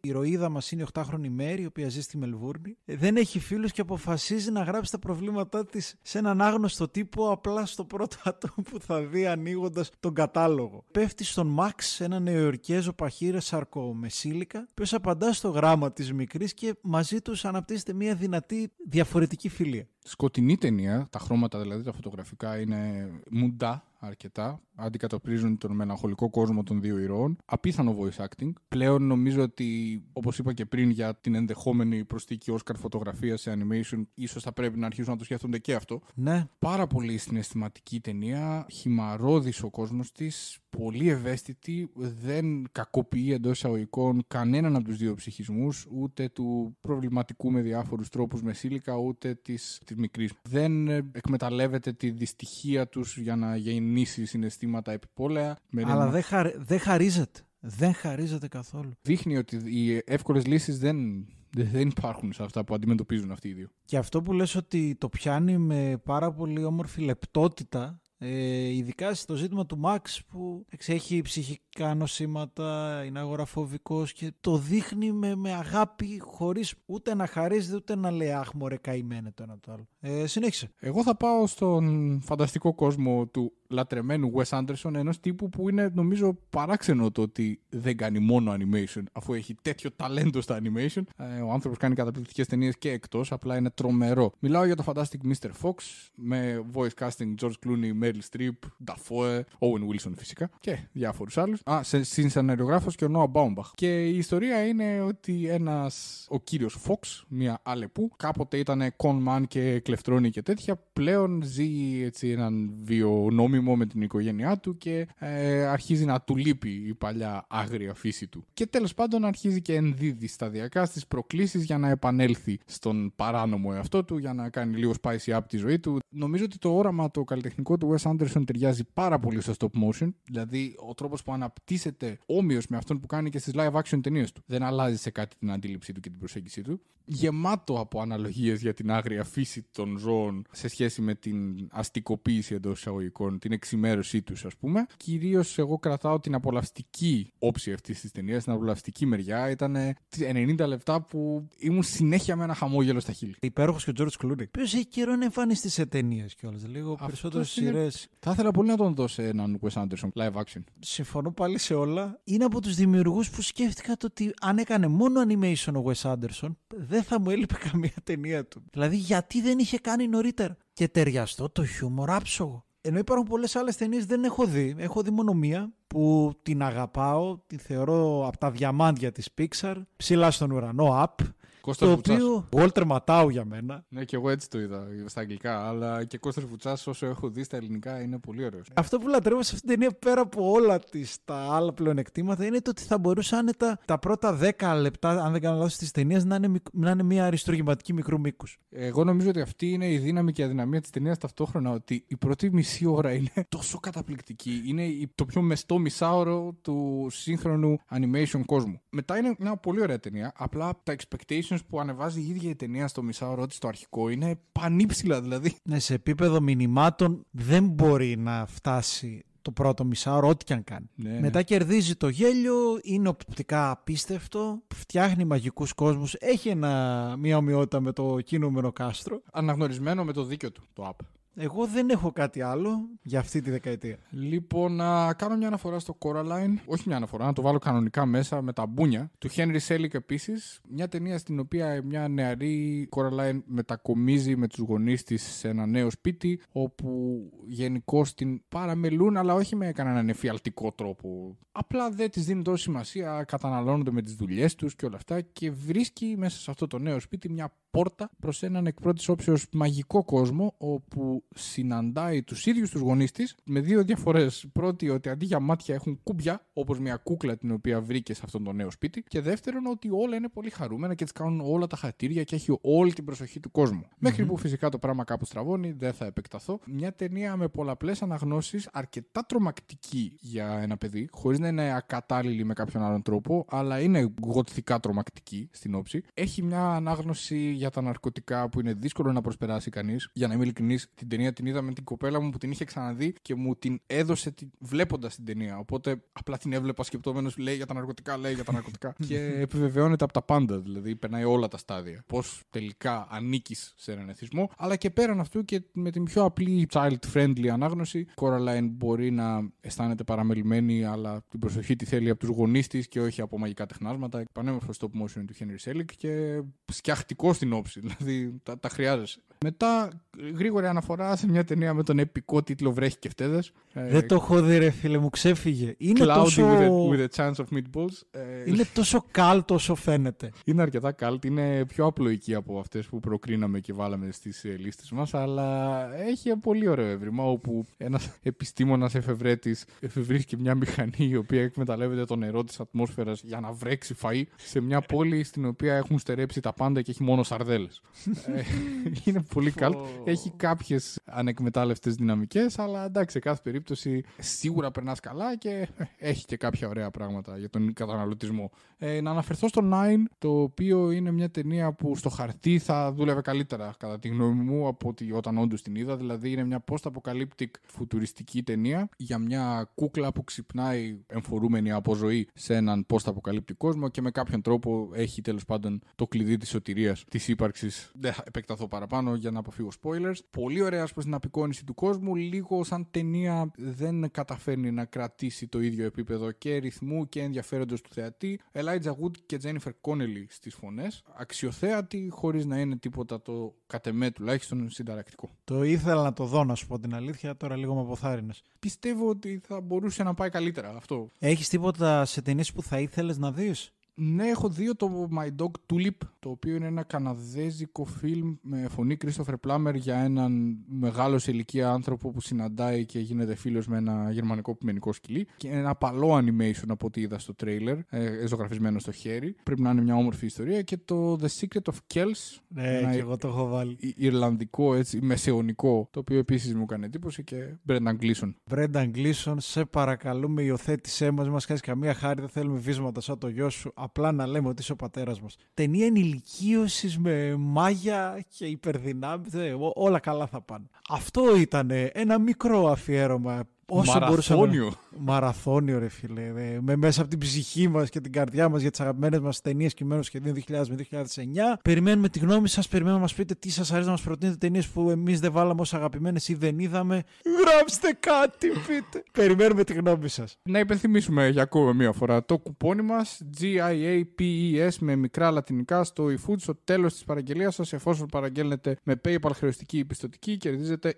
η ηρωίδα μας είναι η 8χρονη Μέρη, η οποία ζει στη Μελβούρνη. Ε, Δεν έχει φίλους και αποφασίζει να γράψει τα προβλήματά της σε έναν άγνωστο τύπο, απλά στο πρώτο άτομο που θα δει ανοίγοντας τον κατάλογο. Πέφτει στον Μαξ, ένα νεοϊορκέζο παχύρε σαρκομεσίλικα, ο οποίος απαντά στο γράμμα της μικρής και μαζί τους αναπτύσσεται μια δυνατή διαφορετική φιλία. Σκοτεινή ταινία, τα χρώματα δηλαδή, τα φωτογραφικά είναι μουντά αρκετά. Αντικατοπτρίζουν τον μελαγχολικό κόσμο των δύο ηρώων. Απίθανο voice acting. Πλέον νομίζω ότι, όπως είπα και πριν, για την ενδεχόμενη προσθήκη Oscar φωτογραφίας σε animation, ίσως θα πρέπει να αρχίσουν να το σκέφτονται και αυτό. Ναι, Πάρα πολύ συναισθηματική ταινία, χυμαρώδης ο κόσμος της, πολύ ευαίσθητη, δεν κακοποιεί εντός εισαγωγικών κανέναν από τους δύο ψυχισμούς, ούτε του προβληματικού με διάφορους τρόπους με σύλικα, ούτε της, της μικρής. Δεν ε, εκμεταλλεύεται τη δυστυχία τους για να γεννήσει συναισθήματα επιπόλαια. Με αλλά ένα- δεν χαρι- δεν χαρίζεται. Δεν χαρίζεται καθόλου. Δείχνει ότι οι εύκολες λύσεις δεν, Δεν υπάρχουν σε αυτά που αντιμετωπίζουν αυτοί οι δύο. Και αυτό που λες ότι το πιάνει με πάρα πολύ όμορφη λεπτότητα, ε, ειδικά στο ζήτημα του Max που εντάξει, έχει ψυχικά νοσήματα, είναι αγοραφοβικός και το δείχνει με, με αγάπη χωρίς ούτε να χαρίζει ούτε να λέει αχ μωρέ καημένε το ένα το άλλο. Ε, συνέχισε. Εγώ θα πάω στον φανταστικό κόσμο του λατρεμένου Wes Anderson, ενός τύπου που είναι νομίζω παράξενο το ότι δεν κάνει μόνο animation, αφού έχει τέτοιο ταλέντο στα animation. Ε, ο άνθρωπος κάνει καταπληκτικές ταινίες και εκτός, απλά είναι τρομερό. Μιλάω για το Fantastic Mr. Fox, με voice casting George Clooney, Meryl Streep, Dafoe, Owen Wilson φυσικά και διάφορους άλλους. Α, σε, συνσανεριογράφος και ο Noah Baumbach. Και η ιστορία είναι ότι ένας, ο κύριος Fox, μια αλεπού, κάποτε ήταν con man και κλεφτρώνει και τέτοια, πλέον ζει έτσι έναν βίο νόμιμο με την οικογένειά του και ε, αρχίζει να του λείπει η παλιά άγρια φύση του. Και τέλος πάντων αρχίζει και ενδίδει σταδιακά στις προκλήσεις για να επανέλθει στον παράνομο εαυτό του, για να κάνει λίγο spicy up τη ζωή του. Νομίζω ότι το όραμα το καλλιτεχνικό του Wes Anderson ταιριάζει πάρα πολύ στο stop motion, δηλαδή ο τρόπος που αναπτύσσεται όμοιος με αυτόν που κάνει και στις live action ταινίες του. Δεν αλλάζει σε κάτι την αντίληψή του και την προσέγγιση του. Γεμάτο από αναλογίες για την άγρια φύση των ζώων σε σχέση με την αστικοποίηση εντός εισαγωγικών, την εξημέρωσή τους, ας πούμε. Κυρίως εγώ κρατάω την απολαυστική όψη αυτής της ταινίας, την απολαυστική μεριά. Ήταν 90 λεπτά που ήμουν συνέχεια με ένα χαμόγελο στα χείλη. Υπέροχος και ο George Clooney. Ποιος έχει καιρό να εμφανιστεί σε ταινίες κιόλας. Λίγο περισσότερες είναι- σειρές. Θα ήθελα πολύ να τον δώσω έναν Wes Anderson live action. Συμφωνώ πάλι σε όλα. Είναι από τους δημιουργούς που σκέφτηκα το ότι αν έκανε μόνο animation ο Wes Anderson, δεν θα μου έλειπε καμία ταινία του. Δηλαδή, γιατί δεν είχε κάνει νωρίτερα. Και ταιριαστό το χιούμορ άψογο. Ενώ υπάρχουν πολλές άλλες ταινίες δεν έχω δει. Έχω δει μόνο μία που την αγαπάω, την θεωρώ από τα διαμάντια της Pixar, ψηλά στον ουρανό, up, Κώστας το Βουτσάς. οποίο Walter Ματάου για μένα. Ναι, και εγώ έτσι το είδα στα αγγλικά. Αλλά και Κώστας Βουτσάς όσο έχω δει στα ελληνικά είναι πολύ ωραίος. Αυτό που λατρεύω σε αυτήν την ταινία πέρα από όλα τις τα άλλα πλεονεκτήματα είναι το ότι θα μπορούσε άνετα τα πρώτα 10 λεπτά, αν δεν κάνω λάθος, της ταινίας να είναι, μικ- να είναι μια αριστουργηματική μικρού μήκους. Εγώ νομίζω ότι αυτή είναι η δύναμη και η αδυναμία της ταινίας ταυτόχρονα. Ότι η πρώτη μισή ώρα είναι τόσο καταπληκτική. Είναι η- το πιο μεστό μισάωρο του σύγχρονου animation κόσμου. Μετά είναι μια πολύ ωραία ταινία. Απλά τα expectations που ανεβάζει η ίδια η ταινία στο μισάωρο της στο αρχικό είναι πανύψηλα. Δηλαδή Ναι, σε επίπεδο μηνυμάτων δεν μπορεί να φτάσει το πρώτο μισάωρο, ό,τι και αν κάνει. Ναι, ναι. Μετά κερδίζει το γέλιο, είναι οπτικά απίστευτο, φτιάχνει μαγικούς κόσμους, έχει ένα, μια ομοιότητα με το κινούμενο κάστρο. αναγνωρισμένο με το δίκιο του το app. Εγώ δεν έχω κάτι άλλο για αυτή τη δεκαετία. Λοιπόν, να κάνω μια αναφορά στο Coraline. Όχι μια αναφορά, να το βάλω κανονικά μέσα με τα μπούνια. Του Henry Selick επίσης. Μια ταινία στην οποία μια νεαρή Coraline μετακομίζει με τους γονείς της σε ένα νέο σπίτι. Όπου γενικώ την παραμελούν, αλλά όχι με κανέναν εφιαλτικό τρόπο. Απλά δεν της δίνουν τόση σημασία, καταναλώνονται με τις δουλειές τους και όλα αυτά. Και βρίσκει μέσα σε αυτό το νέο σπίτι μια πόρτα προς έναν εκ πρώτη όψεως μαγικό κόσμο, όπου συναντάει τους ίδιους τους γονείς της με δύο διαφορές. Πρώτη, ότι αντί για μάτια έχουν κούμπια, όπως μια κούκλα την οποία βρήκε σε αυτό το νέο σπίτι. Και δεύτερον, ότι όλα είναι πολύ χαρούμενα και τι κάνουν όλα τα χατήρια και έχει όλη την προσοχή του κόσμου. Μέχρι που φυσικά το πράγμα κάπου στραβώνει, δεν θα επεκταθώ. Μια ταινία με πολλαπλές αναγνώσεις, αρκετά τρομακτική για ένα παιδί, χωρίς να είναι ακατάλληλη με κάποιον άλλον τρόπο, αλλά είναι γοτθικά τρομακτική στην όψη. Έχει μια ανάγνωση για τα ναρκωτικά που είναι δύσκολο να προσπεράσει κανείς. Για να είμαι ειλικρινής, την ταινία την είδα με την κοπέλα μου που την είχε ξαναδεί και μου την έδωσε βλέποντας την ταινία. Οπότε απλά την έβλεπα σκεπτόμενος, λέει για τα ναρκωτικά, λέει για τα ναρκωτικά. και επιβεβαιώνεται από τα πάντα, δηλαδή περνάει όλα τα στάδια. Πώς τελικά ανήκεις σε έναν εθισμό, αλλά και πέραν αυτού και με την πιο απλή child-friendly ανάγνωση, η Coraline μπορεί να αισθάνεται παραμελημένη, αλλά την προσοχή τη θέλει από τους γονείς της και όχι από μαγικά τεχνάσματα. Πανέμορφο stop motion του Henry Selick και σκιαχτικό στην όψη, δηλαδή τα, τα χρειάζεσαι. Μετά, γρήγορη αναφορά σε μια ταινία με τον επικό τίτλο Βρέχει και φτέδε. Δεν το έχω δει ρε φίλε μου, ξέφυγε. Είναι Cloudy τόσο... with, a, with a chance of meatballs. Ε, Είναι τόσο καλτ όσο φαίνεται. Είναι αρκετά καλτ, είναι πιο απλοϊκή από αυτές που προκρίναμε και βάλαμε στις ε, λίστες μας, αλλά έχει ένα πολύ ωραίο έβριμα όπου ένας επιστήμονας εφευρέτης εφευρίσκει μια μηχανή η οποία εκμεταλλεύεται το νερό της ατμόσφαιρας για να βρέξει φαΐ σε μια πόλη στην οποία έχουν στερέψει τα πάντα και έχει μόνο σαρδέλες. ε, είναι πολύ Πω. Καλ. Έχει κάποιες ανεκμετάλλευτες δυναμικές, αλλά εντάξει, σε κάθε περίπτωση σίγουρα περνάς καλά και ε, έχει και κάποια ωραία πράγματα για τον καταναλωτισμό. Ε, να αναφερθώ στο Nine, το οποίο είναι μια ταινία που στο χαρτί θα δούλευε καλύτερα, κατά τη γνώμη μου, από ότι όταν όντως την είδα. Δηλαδή, είναι μια post-apocalyptic φουτουριστική ταινία για μια κούκλα που ξυπνάει εμφορούμενη από ζωή σε έναν post-apocalyptic κόσμο και με κάποιον τρόπο έχει τέλος πάντων το κλειδί της σωτηρίας της ύπαρξης. Δεν θα επεκταθώ παραπάνω για να αποφύγω spoilers. Πολύ ωραία προ την απεικόνηση του κόσμου. Λίγο σαν ταινία δεν καταφέρνει να κρατήσει το ίδιο επίπεδο και ρυθμού και ενδιαφέροντος του θεατή. Elijah Wood και Jennifer Connelly στις φωνές. Αξιοθέατη χωρίς να είναι τίποτα το κατ' εμέ τουλάχιστον συνταρακτικό. Το ήθελα να το δω, να σου πω την αλήθεια. Τώρα λίγο με αποθάρρυνες. Πιστεύω ότι θα μπορούσε να πάει καλύτερα αυτό. Έχεις τίποτα σε ταινίες που θα ήθελες να δεις; Ναι, έχω δει το My Dog Tulip, το οποίο είναι ένα καναδέζικο φιλμ με φωνή Christopher Plummer για έναν μεγάλο σε ηλικία άνθρωπο που συναντάει και γίνεται φίλος με ένα γερμανικό πιμενικό σκυλί. Και είναι ένα απαλό animation από ό,τι είδα στο τρέιλερ, ε, ζωγραφισμένο στο χέρι. Πρέπει να είναι μια όμορφη ιστορία. Και το The Secret of Kells, Ναι, Ένα και εγώ το έχω βάλει. Ι- Ιρλανδικό, έτσι, μεσαιωνικό, το οποίο επίσης μου έκανε εντύπωση και Brendan Gleeson. Μπρένταν Γκλίσον, σε παρακαλούμε, υιοθέτησέ μας. Μας κάνει καμία χάρη. Δεν θέλουμε βίσματα σαν το γιο σου. Απλά να λέμε ότι είσαι ο πατέρας μας. Ταινία ενηλικίωσης με μάγια και υπερδυνάμεις. Όλα καλά θα πάνε. Αυτό ήταν ένα μικρό αφιέρωμα. Όσο μπορούσαμε. Μαραθώνιο. Μαραθώνιο, ρε φίλε. ε, Με μέσα από την ψυχή μας και την καρδιά μας για τις αγαπημένες μας ταινίες κειμένου σχεδίου 2000 με 2009. Περιμένουμε τη γνώμη σας. Περιμένουμε να μας πείτε τι σας αρέσει να μας προτείνετε ταινίες που εμείς δεν βάλαμε ως αγαπημένες ή δεν είδαμε. Γράψτε κάτι, πείτε. Περιμένουμε τη γνώμη σας. Να υπενθυμίσουμε για ακόμα μία φορά το κουπόνι μας GIAPES με μικρά λατινικά στο eFood στο τέλος της παραγγελίας σας εφόσον παραγγέλνετε με PayPal χρεωστική ή πιστοτική κερδίζετε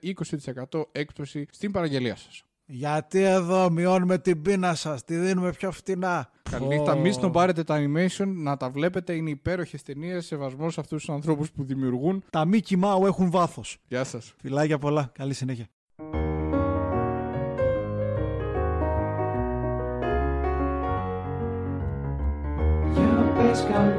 20% έκπτωση στην παραγγελία σας. Γιατί εδώ μειώνουμε την πείνα σας, τη δίνουμε πιο φτηνά. Καλή νύχτα, Ω. μη σνομπάρετε τα animation, να τα βλέπετε, είναι υπέροχες ταινίες, σεβασμός σε αυτούς τους ανθρώπους που δημιουργούν. Τα Mickey Mouse έχουν βάθος. Γεια σας. Φιλάκια πολλά. Καλή συνέχεια. Για πες καμιά, πες καμιά